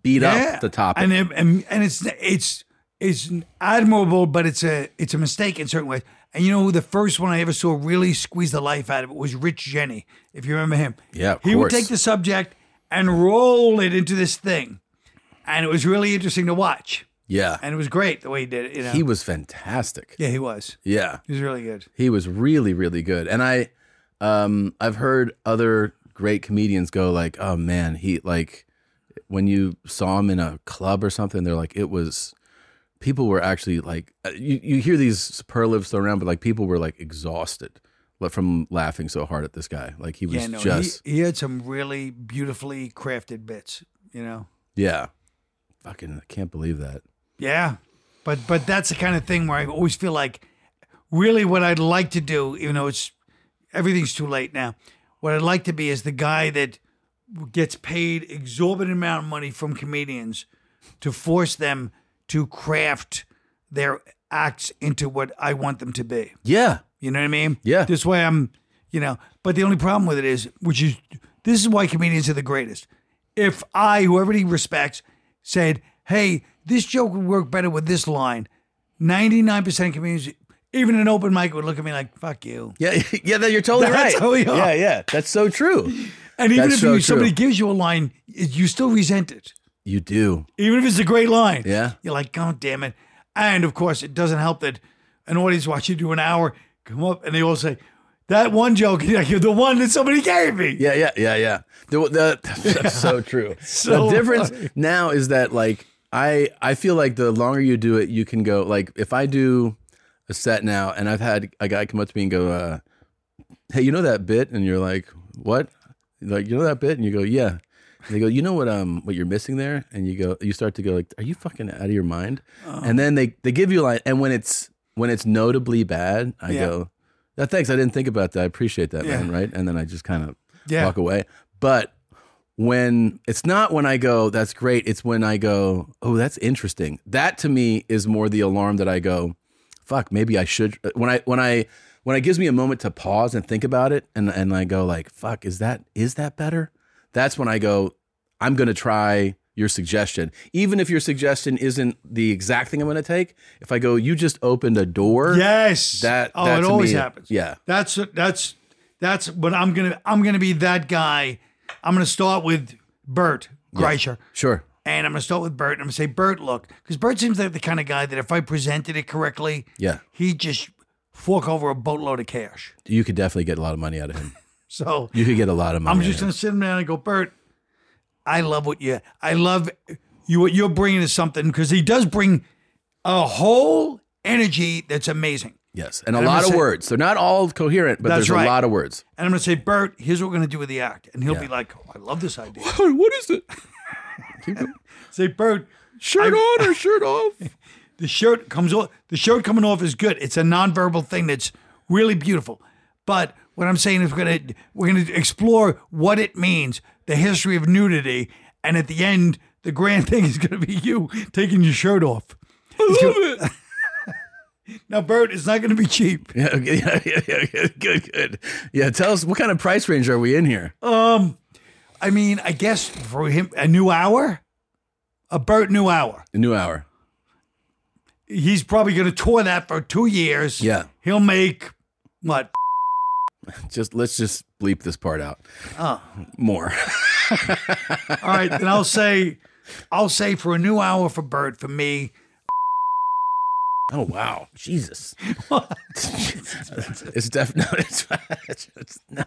beat up the topic.
And, it- and and it's it's it's admirable, but it's a it's a mistake in certain ways. And you know who the first one I ever saw really squeeze the life out of it was Rich Jeni, if you remember him.
Yeah,
he would take the subject and roll it into this thing, and it was really interesting to watch.
yeah,
And it was great the way he did it. You know?
he was fantastic.
yeah, he was.
Yeah,
He was really good.
he was really really good. And I, um, I've heard other great comedians go like, oh man, he like when you saw him in a club or something, they're like, it was. People were actually like, uh, you, you hear these superlatives thrown around, but like people were like exhausted from laughing so hard at this guy. Like he was
Yeah, no,
just,
he, he had some really beautifully crafted bits. You know.
yeah. Fucking, I can't believe that.
Yeah, but but that's the kind of thing where I always feel like, really, what I'd like to do, even though it's everything's too late now, what I'd like to be is the guy that gets paid exorbitant amount of money from comedians to force them to craft their acts into what I want them to be.
Yeah.
You know what I mean?
Yeah.
This way I'm, you know, but the only problem with it is, which is, this is why comedians are the greatest. If I, who everybody respects, said, hey, this joke would work better with this line, 99% of comedians, even an open mic would look at me like, fuck you.
Yeah. [LAUGHS] Yeah. That you're totally
That's
right.
how we are.
Yeah. Yeah. That's so true.
And even
That's
if
so
you, somebody gives you a line, you still resent it.
You do.
Even if it's a great line.
Yeah.
You're like, God damn it. And of course, it doesn't help that an audience watch you do an hour come up and they all say, that one joke, [LAUGHS] Yeah, the one that somebody gave me.
Yeah, yeah, yeah, yeah. The, the, [LAUGHS] that's so true.
So
the difference
funny.
now is that like I I feel like the longer you do it, you can go like if I do set now and I've had a guy come up to me and go, uh, "Hey, you know that bit?" and you're like, "What?" Like you know that bit, and you go, "Yeah." And they go, "You know what um what you're missing there?" And you go, you start to go like, "Are you fucking out of your mind?"
Oh.
And then they they give you a line, and when it's when it's notably bad, I
Yeah.
go, "Yeah, thanks. I didn't think about that. I appreciate that,
Yeah.
man." Right? And then I just kind of
Yeah.
walk away. But when it's not when I go, that's great. It's when I go, oh, that's interesting. That to me is more the alarm that I go, fuck, maybe I should. Uh, when I when I when it gives me a moment to pause and think about it, and and I go like, fuck, is that is that better? That's when I go, I'm gonna try your suggestion, even if your suggestion isn't the exact thing I'm gonna take. If I go, you just opened a door.
Yes.
That
oh,
that
it always
me-
happens.
Yeah.
That's that's that's what I'm gonna I'm gonna be that guy. I'm gonna start with Bert Kreischer.
Sure.
And I'm gonna start with Bert and I'm gonna say, Bert, look, because Bert seems like the kind of guy that if I presented it correctly,
Yeah.
he'd just fork over a boatload of cash.
You could definitely get a lot of money out of him. [LAUGHS]
So
You could get a lot of money.
I'm just
him.
gonna sit him down and go, Bert, I love what you I love you what you're bringing is something because he does bring a whole energy that's amazing.
Yes, and a
I'm
lot of
say-
words. They're not all coherent, but there's
right.
a lot of words.
And I'm gonna say, Bert, here's what we're gonna do with the act. And he'll
Yeah.
be like, oh, I love this idea. [LAUGHS]
what is it? Keep going. [LAUGHS]
say, Bert,
Shirt on or shirt [LAUGHS] off?
the shirt comes off the shirt coming off is good. It's a nonverbal thing that's really beautiful. But what I'm saying is we're gonna we're gonna explore what it means, the history of nudity, and at the end, the grand [LAUGHS] thing is gonna be you taking your shirt off.
I love it.
Now, Bert, it's not gonna be cheap.
Yeah, okay, yeah, yeah, yeah, good, good. Yeah, tell us what kind of price range are we in here?
Um, I mean, I guess for him a new hour, a Bert new hour.
A new hour.
He's probably gonna tour that for two years.
Yeah.
He'll make what? [LAUGHS]
Just let's just bleep this part out.
Oh.
More. [LAUGHS]
All right, then I'll say, I'll say for a new hour for Bert for me.
Oh wow, Jesus! [LAUGHS] What? it's definitely it's, it's, it's no.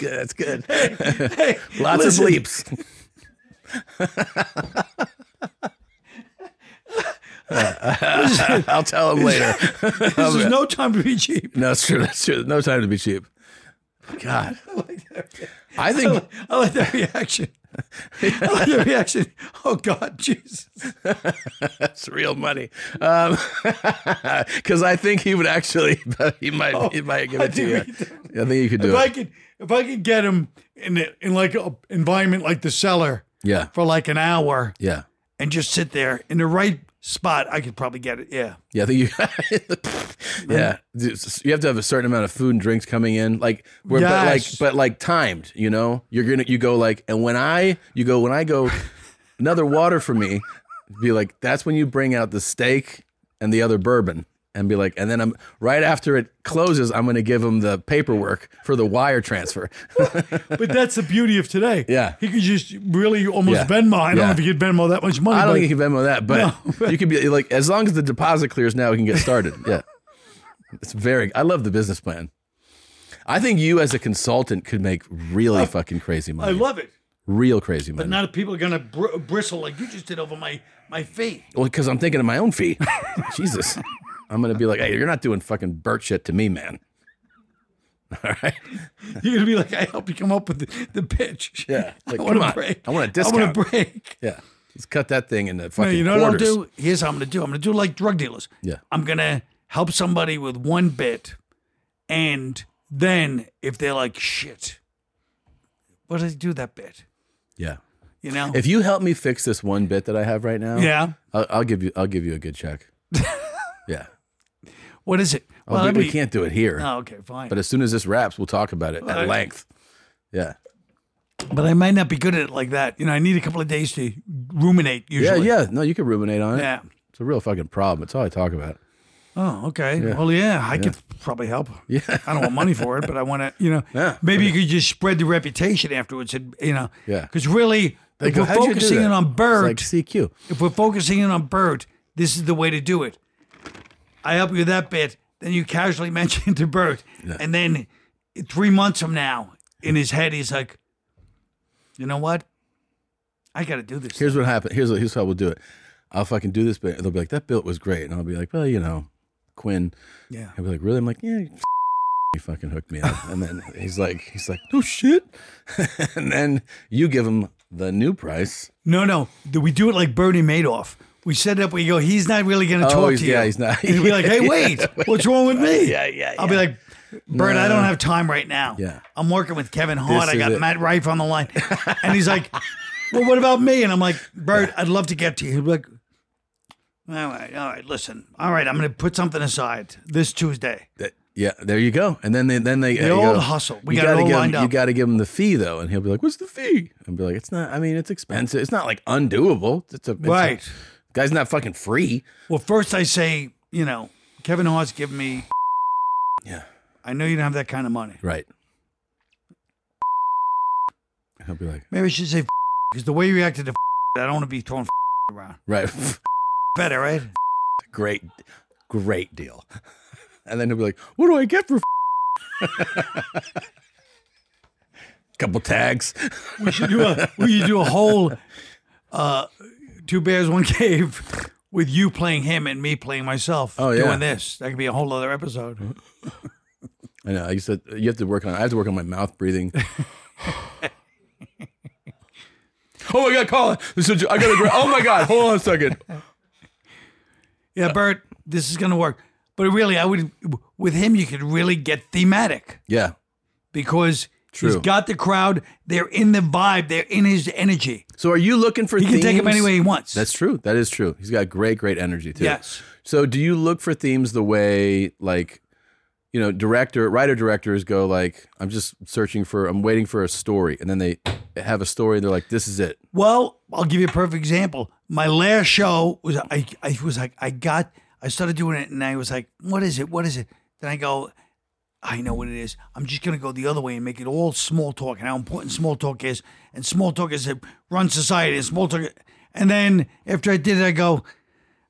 It's good. That's good. [LAUGHS]
Hey, [LAUGHS]
Lots
listen,
of bleeps. [LAUGHS] I'll tell him later.
This is no time to be cheap.
No, it's true. That's true. No time to be cheap. God, I think
I like that. I like that reaction. [LAUGHS] Oh, oh God, Jesus! [LAUGHS]
that's real money. Um, [LAUGHS] because I think he would actually, he might, he oh, might give it to you. I think you could do
If I
it.
could, if I could get him in in like an environment like the cellar
Yeah,
for like an hour
yeah,
and just sit there in the right spot, I could probably get it. Yeah.
yeah. I think you. [LAUGHS] yeah, you have to have a certain amount of food and drinks coming in, like, where, but like, but like timed. You know, you're gonna, you go like, and when I, you go when I go, another water for me. Be like, that's when you bring out the steak and the other bourbon. And be like, and then I'm right after it closes, I'm going to give him the paperwork for the wire transfer. [LAUGHS]
But that's the beauty of today.
Yeah.
He could just really almost
Yeah.
Venmo. I don't
Yeah.
know if he could Venmo that much money.
I don't think he can Venmo that, but
No. [LAUGHS]
you could be like, as long as the deposit clears now, we can get started. Yeah. It's very, I love the business plan. I think you as a consultant could make really fucking crazy money.
I love it.
Real crazy money.
But not if people are going to br- bristle like you just did over my, my feet.
well, because I'm thinking of my own fee. [LAUGHS] Jesus. I'm going to be like, hey, you're not doing fucking Bert shit to me, man. [LAUGHS] All right.
You're going to be like, I help you come up with the, the pitch. [LAUGHS]
Yeah. [LAUGHS] Like,
I want a break.
I want a
I want
discount.
a break.
Yeah. Let's cut that thing into
No,
fucking
you know
quarters.
what I'll do? Here's how I'm going to do. I'm going to do like drug dealers.
Yeah.
I'm going to help somebody with one bit. And then if they're like, shit, what did I do that bit?
Yeah.
You know?
If you help me fix this one bit that I have right now,
yeah.
I'll, I'll give you, I'll give you a good check. yeah.
What is it?
Oh,
Well,
we, we can't do it here.
Oh, okay, fine.
But as soon as this wraps, we'll talk about it at length. Yeah.
But I might not be good at it like that. You know, I need a couple of days to ruminate usually.
Yeah, yeah. No, you can ruminate on it.
Yeah.
It's a real fucking problem. It's all I talk about.
Oh, okay. Well, yeah, I could probably help.
Yeah.
I don't want money for it, but I want to, you know, [LAUGHS]
Yeah.
maybe you could just spread the reputation afterwards. And, you know,
Yeah.
Because really, if we're
"How'd you do
focusing
that?"
in on Bert,
like CQ.
if we're focusing in on Bert, this is the way to do it. I help you with that bit. Then you casually [LAUGHS] mention to Bert, and then three months from now, in his head, he's like, "You know what? I got to do this."
Here's what happened. Here's here's how we'll do it. I'll fucking do this bit. They'll be like, that bit was great. And I'll be like, well, you know, Quinn.
yeah.
He'll be like, really? I'm like, yeah, [LAUGHS] he fucking hooked me up. And then [LAUGHS] he's like, he's like, no shit. and then you give him the new price.
No, no. Do We do it like Bernie Madoff. We set it up. We go. He's not really going oh, to
Oh,
talk
he's-
to you.
yeah, he's not.
He'll be like, "Hey, wait, [LAUGHS] what's wrong with me?"
Yeah, yeah,
I'll be like, "Bert, I don't have time right now.
Yeah.
I'm working with Kevin Hart.
This
I
is
got
it.
Matt Rife on the line." [LAUGHS] and he's like, "Well, what about me?" And I'm like, "Bert, I'd love to get to you." He'll be like, "All right, all right. Listen, all right. I'm going to put something aside this Tuesday."
That- yeah, there you go. And then they, then they
The uh,
you
old hustle. We
you
got it
gotta
all
give
lined
him, You
up.
got to give him the fee though, and he'll be like, "What's the fee?" And be like, "It's not. I mean, it's expensive. It's not like undoable. It's a it's a-
Right.
Guy's not fucking free."
Well, first I say, you know, Kevin Hart's giving me.
Yeah.
I know you don't have that kind of money.
Right. He'll be like,
Maybe I should say because the way you reacted to I don't want to be thrown around.
"Right, [LAUGHS]
Better, right?
great, great deal." And then he'll be like, "What do I get for?" [LAUGHS] Couple tags.
We should do a we should do a whole uh two bears one cave with you playing him and me playing myself.
Oh, yeah.
doing this. That could be a whole other episode. [LAUGHS]
I know. I said you have to work on. I have to work on my mouth breathing. [LAUGHS] oh my god, Colin! This is, I gotta. Oh my god! Hold on a second. [LAUGHS]
Yeah, Bert, this is gonna work. But really, I would with him you could really get thematic
Yeah,
because he's
True.
got the crowd. They're in the vibe. They're in his energy.
So are you looking for
He can take him
themes?
any way he wants.
That's true. That is true. He's got great, great energy too.
yes.
So do you look for themes the way like you know, director, writer directors go like, I'm just searching for I'm waiting for a story and then they have a story and they're like, This is it.
Well, I'll give you a perfect example. My last show was I I was like I got I started doing it and I was like, what is it? What is it? Then I go, I know what it is. I'm just gonna go the other way and make it all small talk and how important small talk is. And small talk is to run society and small talk and then after I did it, I go,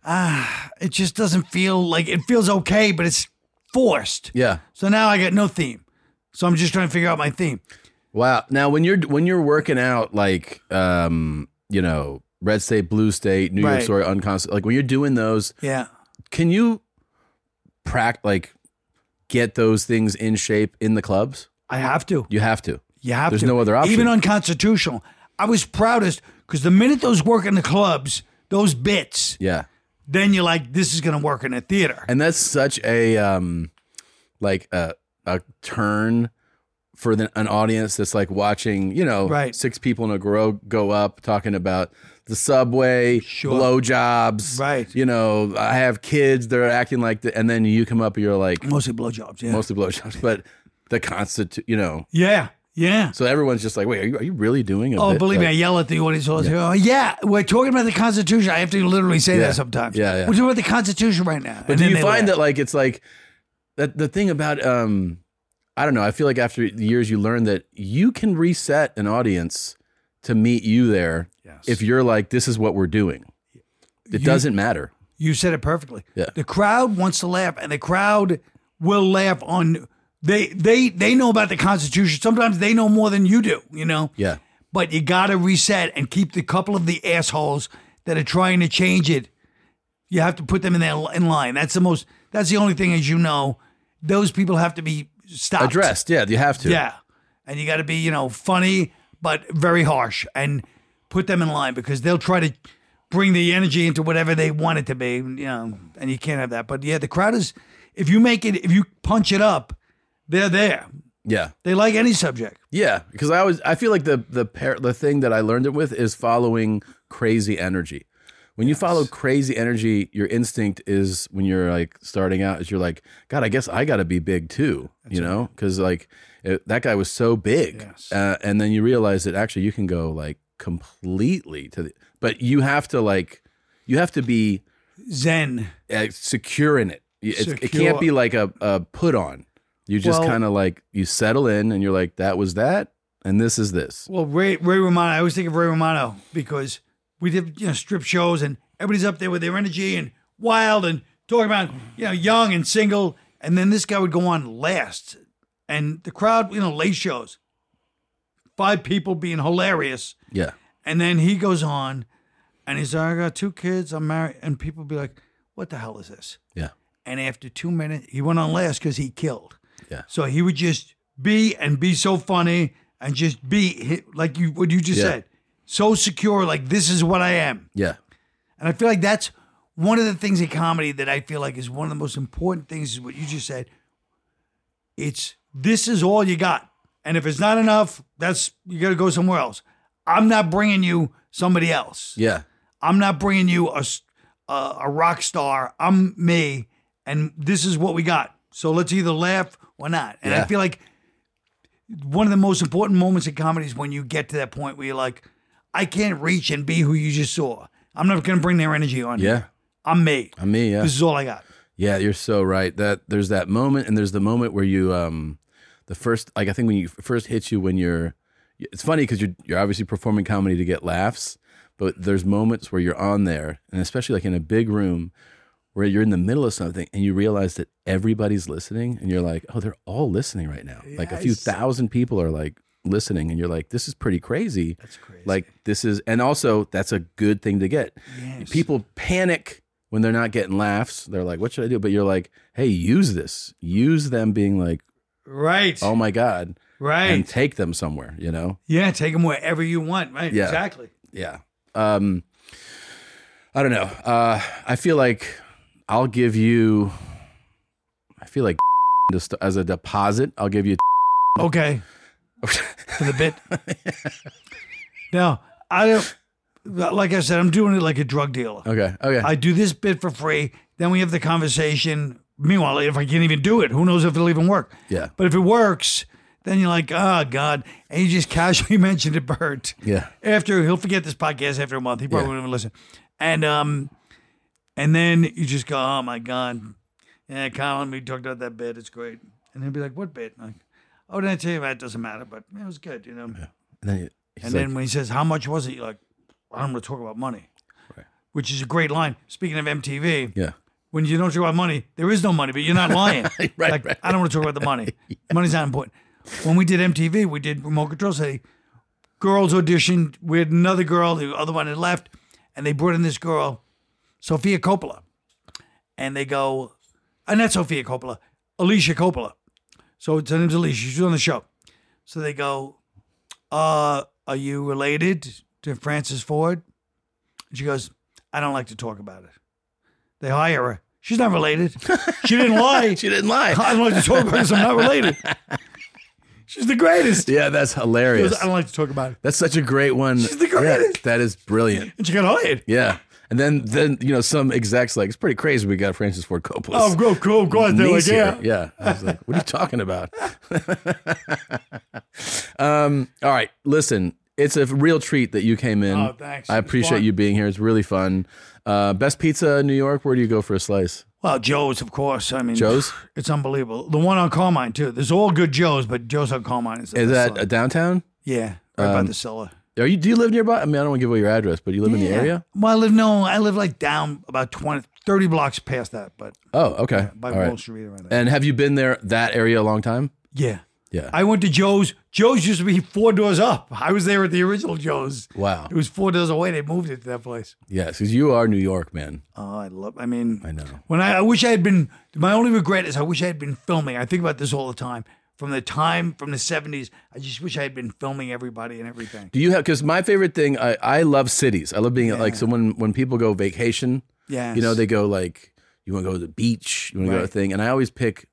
ah, it just doesn't feel like it feels okay, but it's forced.
Yeah.
So now I got no theme. So I'm just trying to figure out my theme.
Wow. Now when you're when you're working out like um, you know, red state, blue state, New York
Right.
story, unconscious like when you're doing those,
Yeah.
can you practice like get those things in shape in the clubs?
I have to.
You have to.
You have to.
There's
to.
no other option.
Even unconstitutional. I was proudest because the minute those work in the clubs, those bits,
Yeah.
then you're like, this is going to work in a theater.
And that's such a um like a a turn for the, an audience that's like watching, you know,
Right.
six people in a row go up talking about the subway,
Sure.
blowjobs,
Right.
You know, I have kids. They're acting like, the, and then you come up, and you're like,
Mostly blowjobs. Yeah.
mostly blowjobs, but the constitute, you know.
yeah. Yeah.
So everyone's just like, wait, are you, are you really doing? A
Oh,
bit?
believe me, I yell at the audience all the time. Oh, yeah, we're talking about the Constitution. I have to literally say
Yeah.
that sometimes.
Yeah, yeah.
We're talking about the Constitution right now.
But do you find that like it's like that the thing about um I don't know, I feel like after years you learn that you can reset an audience to meet you there
Yes.
if you're like this is what we're doing. It doesn't matter.
You said it perfectly.
Yeah.
The crowd wants to laugh, and the crowd will laugh on. They they they know about the Constitution. Sometimes they know more than you do. You know.
Yeah.
But you got to reset and keep the couple of the assholes that are trying to change it. You have to put them in their in line. That's the most. That's the only thing, as you know, those people have to be stopped.
Addressed. Yeah, you have to.
Yeah, and you got to be you know funny but very harsh and put them in line because they'll try to bring the energy into whatever they want it to be. You know, and you can't have that. But yeah, the crowd is. If you make it, if you punch it up, they're there.
Yeah.
They like any subject.
Yeah, because I always I feel like the the par- the thing that I learned it with is following crazy energy. When you follow crazy energy, your instinct is when you're like starting out is you're like, God, I guess I got to be big too, you know? Because like it, that guy was so big,
Yes.
uh, and then you realize that actually you can go like completely to the, but you have to like you have to be
Zen.
uh, secure in it. It, it can't be like a, a put on. You just
Well-
kind of like you settle in and you're like, that was that. and this is this.
Well, Ray Ray Romano, I always think of Ray Romano because we did you know strip shows and everybody's up there with their energy and wild and talking about you know young and single, and then this guy would go on last, and the crowd you know late shows, five people being hilarious,
Yeah.
and then he goes on, and he's like, I got two kids, I'm married, and people be like, what the hell is this?
Yeah.
And after two minutes, he went on last because he killed.
Yeah.
So he would just be and be so funny and just be like you what you just
Yeah.
said, so secure. Like this is what I am,
Yeah.
and I feel like that's one of the things in comedy that I feel like is one of the most important things. Is what you just said. It's this is all you got, and if it's not enough, that's you got to go somewhere else. I'm not bringing you somebody else.
Yeah.
I'm not bringing you a a rock star. I'm me, and this is what we got. So let's either laugh or not. And I feel like one of the most important moments in comedy is when you get to that point where you're like, I can't reach and be who you just saw. I'm not going to bring their energy on.
Yeah.
I'm me.
I'm me. Yeah.
This is all I got.
Yeah, you're so right. That there's that moment, and there's the moment where you, um, the first, like I think when you first hit you when you're, it's funny because you're you're obviously performing comedy to get laughs, but there's moments where you're on there, and especially like in a big room, where you're in the middle of something and you realize that everybody's listening, and you're like, oh, they're all listening right now. Like a few thousand people are like listening, and you're like, this is pretty crazy.
That's crazy.
Like this is, and also that's a good thing to get.
Yes.
People panic when they're not getting laughs. They're like, "What should I do?" But you're like, "Hey, use this. Use them being like,
right.
oh my god,
right.
and take them somewhere." You know?
yeah. Take them wherever you want. Right.
Yeah.
Exactly.
Yeah. Um, I don't know. Uh, I feel like I'll give you. I feel like [LAUGHS] just as a deposit, I'll give you. [LAUGHS]
Okay. For the bit. [LAUGHS] now, I don't, like I said, I'm doing it like a drug dealer.
Okay. Okay.
I do this bit for free. Then we have the conversation. Meanwhile, if I can't even do it, who knows if it'll even work?
yeah.
But if it works, then you're like, oh, God. And you just [LAUGHS] casually mentioned it, Bert.
Yeah.
After he'll forget this podcast after a month. He probably
Yeah.
won't even listen. And um, and then you just go, oh my God. Yeah, Colin, we talked about that bit. It's great. And he'll be like, what bit? I'm like, oh, did I tell you that? It doesn't matter, but it was good, you know.
And then he- he's
And
like,
then when he says, How much was it? You're like, I don't want to talk about money.
Right.
Which is a great line. Speaking of MTV,
yeah.
When you don't talk about money, there is no money, but you're not [LAUGHS] lying.
Right,
like,
right.
I don't want to talk about the money. [LAUGHS] Money's not important. When we did MTV, we did remote control city. Girls auditioned. We had another girl, the other one had left, and they brought in this girl, Sophia Coppola. And they go, and that's Sophia Coppola, Alicia Coppola. So it's her name's Alicia. She's on the show. So they go, uh, are you related to Francis Ford? And she goes, I don't like to talk about it. They hire her. She's not related. She didn't lie. [LAUGHS]
She didn't lie.
I don't like to talk about because I'm not related. She's the greatest.
Yeah, that's hilarious.
goes, I don't like to talk about it.
That's such a great one.
She's the
Yeah,
greatest.
that is brilliant.
And she got hired.
Yeah. And then, then you know, some execs like it's pretty crazy. We got Francis Ford Coppola.
Oh, go, go, go. They're like, yeah.
here. yeah. I was like, what are you talking about? [LAUGHS] um, all right, listen. It's a real treat that you came in.
Oh, thanks.
I appreciate you being here. It's really fun. Uh, best pizza in New York. Where do you go for a slice?
Well, Joe's, of course. I mean,
Joe's? [LAUGHS]
It's unbelievable. The one on Carmine, too. There's all good Joe's, but Joe's on Carmine is the
Is that uh, downtown?
Yeah, right by
um,
the cellar.
Are you? Do you live nearby? I mean, I don't want to give away your address, but you live in the
Yeah.
area.
Well, I live, no, I live like down about 20, 30 blocks past that, but
Oh, okay.
by
All
Wall
right.
Street around there.
And have you been there that area a long time?
Yeah.
Yeah.
I went to Joe's. Joe's used to be four doors up. I was there at the original Joe's.
wow.
It was four doors away. They moved it to that place.
Yes, because you are New York, man.
Oh, I love. I mean,
I know.
when I, I wish I had been. My only regret is I wish I had been filming. I think about this all the time. From the time from the seventies, I just wish I had been filming everybody and everything.
Do you have? Because my favorite thing, I, I love cities. I love being like so when when people go vacation,
Yeah,
you know, they go like you want to go to the beach, you want to go to a thing, and I always pick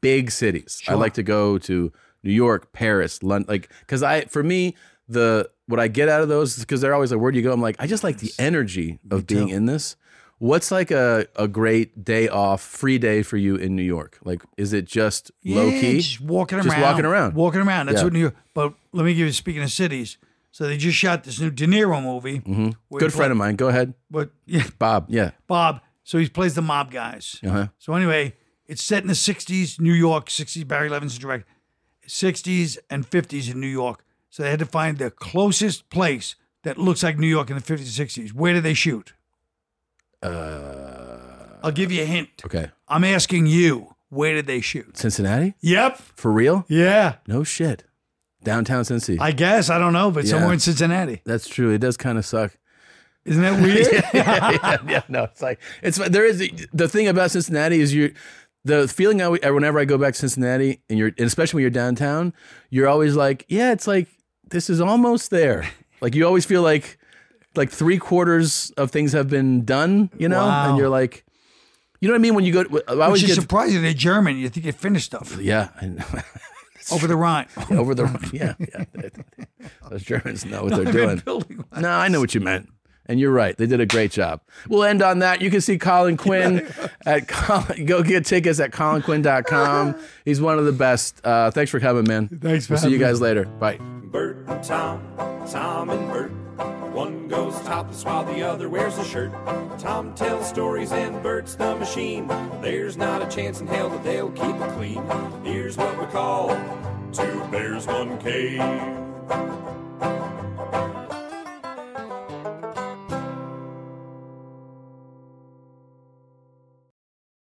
big cities. I like to go to New York, Paris, London, like because I for me the what I get out of those because they're always like, where do you go? I'm like, I just like the energy of being in this. What's like a, a great day off, free day for you in New York? Like, is it just low key?
just walking
Just
around,
walking around.
walking around. That's
Yeah.
what New York. But let me give you. Speaking of cities, so they just shot this new De Niro movie. Mm-hmm.
Good friend of mine. Go ahead,
But yeah,
Bob. Yeah.
Bob. So he plays the mob guys.
Uh huh.
So anyway, it's set in the '60s, New York. '60s. Barry Levinson direct. '60s and '50s in New York. So they had to find the closest place that looks like New York in the 50s and 60s. Where did they shoot?
Uh,
I'll give you a hint.
okay.
I'm asking you, where did they shoot?
Cincinnati?
Yep.
For real?
Yeah.
No shit. Downtown Cincy.
I guess. I don't know, but somewhere in Cincinnati.
That's true. It does kind of suck.
Isn't that weird? [LAUGHS]
yeah, yeah, no, it's like it's there is the thing about Cincinnati is you the feeling I whenever I go back to Cincinnati and you're and especially when you're downtown, you're always like, yeah, it's like this is almost there. [LAUGHS] Like you always feel like like three quarters of things have been done, you know,
Wow.
and you're like, you know what I mean? When you go, to, I
Which
always
is
get
surprising. They're German. You think they finished stuff
yeah, [LAUGHS]
over the Rhine.
over the yeah, yeah. Those Germans know what [LAUGHS] they're
I've
doing. No, I know what you meant. And you're right. They did a great job. We'll end on that. You can see Colin [LAUGHS] Quinn at Colin, go get tickets at colinquinn.com. [LAUGHS] He's one of the best. Uh, thanks for coming, man.
Thanks for
We'll see you
having
guys later. Bye.
Bert and Tom, Tom and Bert. One goes topless while the other wears a shirt. Tom tells stories and Bert's the machine. There's not a chance in hell that they'll keep it clean. Here's what we call two bears, one cave.